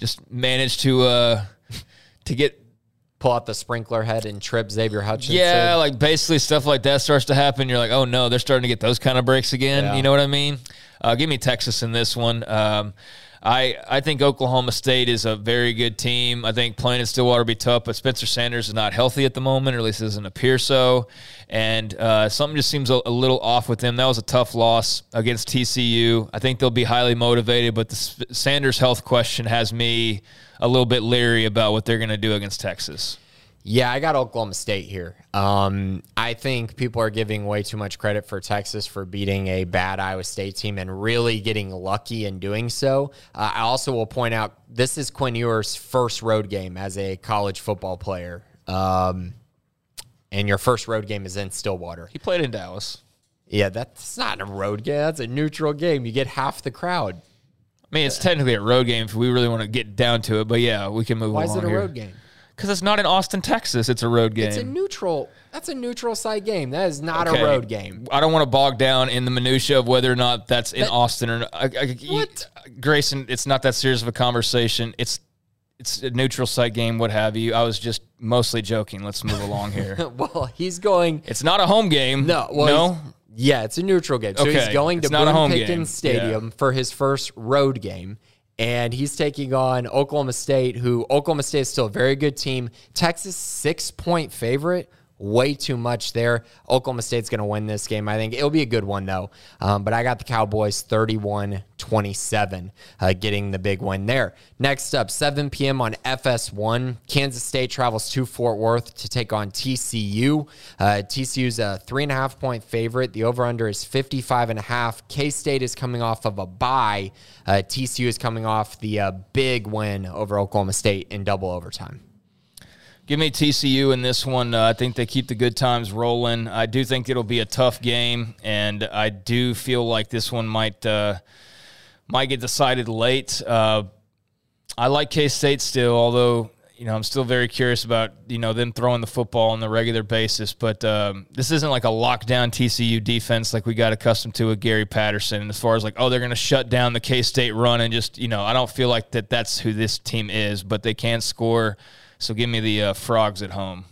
just managed to uh, to get pull out the sprinkler head and trip Xavier Hutchinson. Yeah, like basically stuff like that starts to happen. You're like, oh no, they're starting to get those kind of breaks again. Yeah. You know what I mean? Uh, give me Texas in this one. Um, I I think Oklahoma State is a very good team. I think playing in Stillwater will be tough, but Spencer Sanders is not healthy at the moment, or at least doesn't appear so. And uh, something just seems a, a, little off with them. That was a tough loss against TCU. I think they'll be highly motivated, but the Sanders health question has me a little bit leery about what they're going to do against Texas. Yeah, I got Oklahoma State here. Um, I think people are giving way too much credit for Texas for beating a bad Iowa State team and really getting lucky in doing so. Uh, I also will point out this is Quinn Ewers' first road game as a college football player. Um, and your first road game is in Stillwater. He played in Dallas. Yeah, that's not a road game. That's a neutral game. You get half the crowd. I mean, it's technically a road game if we really want to get down to it, but yeah, we can move. On. Why is it a here. road game? Because it's not in Austin, Texas. It's a road game. It's a neutral. That's a neutral site game. That is not okay. a road game. I don't want to bog down in the minutia of whether or not that's in Austin or not. I, I, what? Grayson, it's not that serious of a conversation. It's it's a neutral site game, what have you. I was just mostly joking. Let's move along here. well, he's going. It's not a home game. No. Well, no. Yeah, it's a neutral game. So okay. he's going to it's Boone Pickens Stadium yeah. for his first road game and he's taking on Oklahoma State, who Oklahoma State is still a very good team. Texas six point favorite way too much there. Oklahoma State's going to win this game. I think it'll be a good one, though. Um, but I got the Cowboys 31 27, uh, getting the big win there. Next up, 7 p.m. on FS1. Kansas State travels to Fort Worth to take on TCU. Uh, TCU's a three and a half point favorite. The over under is 55 and a half. K State is coming off of a bye. Uh, TCU is coming off the uh, big win over Oklahoma State in double overtime. Give me TCU in this one. Uh, I think they keep the good times rolling. I do think it'll be a tough game, and I do feel like this one might uh, might get decided late. Uh, I like K State still, although you know I'm still very curious about you know them throwing the football on the regular basis. But um, this isn't like a lockdown TCU defense like we got accustomed to with Gary Patterson. And as far as like oh they're going to shut down the K State run and just you know I don't feel like that that's who this team is, but they can score. So give me the uh, frogs at home.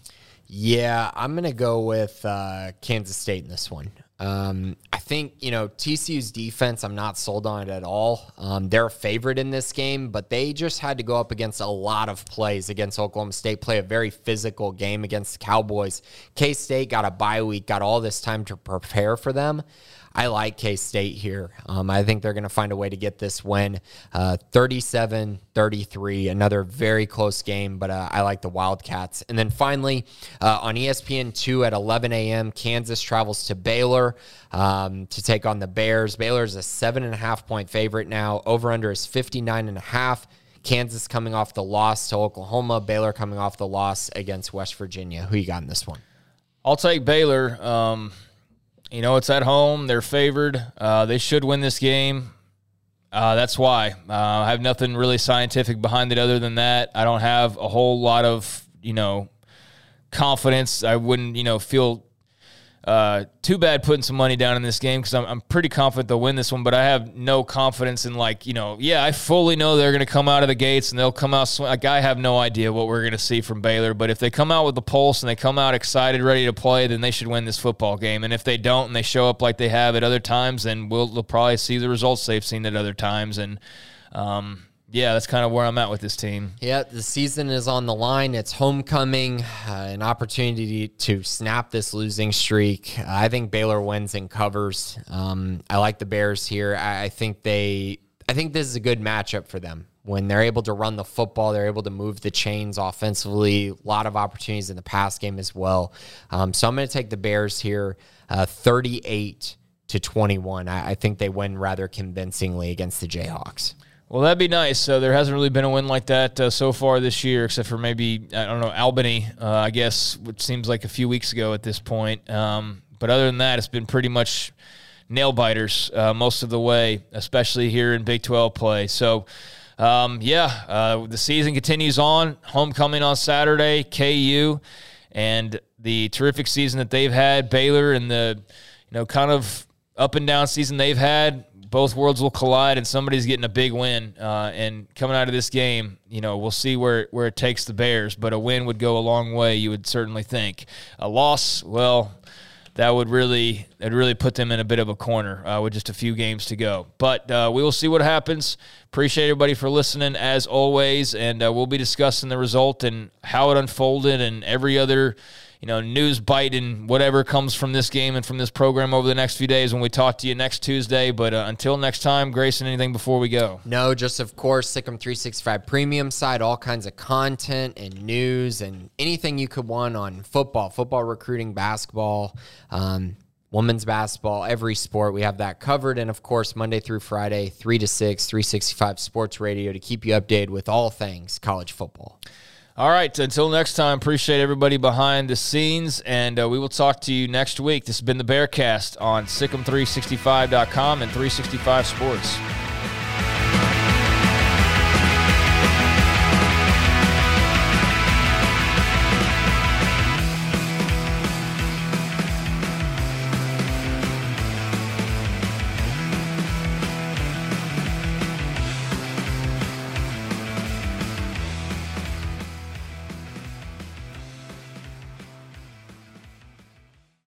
Yeah, I'm going to go with uh, Kansas State in this one. Um, I think, you know, TCU's defense, I'm not sold on it at all. Um, they're a favorite in this game, but they just had to go up against a lot of plays against Oklahoma State, play a very physical game against the Cowboys. K State got a bye week, got all this time to prepare for them. I like K State here. Um, I think they're going to find a way to get this win. Uh, 37 33, another very close game, but uh, I like the Wildcats. And then finally, uh, on ESPN2 at 11 a.m., Kansas travels to Baylor um, to take on the Bears. Baylor is a seven and a half point favorite now. Over under is 59 and a half. Kansas coming off the loss to Oklahoma, Baylor coming off the loss against West Virginia. Who you got in this one? I'll take Baylor. Um, you know, it's at home. They're favored. Uh, they should win this game. Uh, that's why. Uh, I have nothing really scientific behind it other than that. I don't have a whole lot of, you know, confidence. I wouldn't, you know, feel uh, too bad putting some money down in this game because I'm, I'm pretty confident they'll win this one, but I have no confidence in like you know, yeah, I fully know they're going to come out of the gates and they'll come out. Sw- like I have no idea what we're going to see from Baylor, but if they come out with the pulse and they come out excited, ready to play, then they should win this football game. And if they don't and they show up like they have at other times, then we'll, we'll probably see the results they've seen at other times. And um, yeah, that's kind of where I'm at with this team. Yeah, the season is on the line. It's homecoming, uh, an opportunity to snap this losing streak. I think Baylor wins and covers. Um, I like the Bears here. I, I think they. I think this is a good matchup for them when they're able to run the football, they're able to move the chains offensively. A lot of opportunities in the pass game as well. Um, so I'm going to take the Bears here, uh, 38 to 21. I, I, think they win rather convincingly against the Jayhawks. Well, that'd be nice. So there hasn't really been a win like that uh, so far this year, except for maybe I don't know Albany, uh, I guess, which seems like a few weeks ago at this point. Um, but other than that, it's been pretty much nail biters uh, most of the way, especially here in Big 12 play. So. Um, yeah, uh, the season continues on. Homecoming on Saturday, KU, and the terrific season that they've had. Baylor and the you know kind of up and down season they've had both worlds will collide and somebody's getting a big win. Uh, and coming out of this game, you know, we'll see where, where it takes the Bears, but a win would go a long way, you would certainly think. A loss, well, that would really that really put them in a bit of a corner uh, with just a few games to go. But uh, we will see what happens. Appreciate everybody for listening as always, and uh, we'll be discussing the result and how it unfolded and every other you know, news bite and whatever comes from this game and from this program over the next few days when we talk to you next Tuesday. But uh, until next time, Grayson, anything before we go? No, just of course, SicEm 365 premium side, all kinds of content and news and anything you could want on football, football recruiting, basketball. Um, women's basketball, every sport. We have that covered. And of course, Monday through Friday, 3 to 6, 365 Sports Radio to keep you updated with all things college football. All right. Until next time, appreciate everybody behind the scenes, and uh, we will talk to you next week. This has been the Bearcast on SicEm365.com and 365 Sports.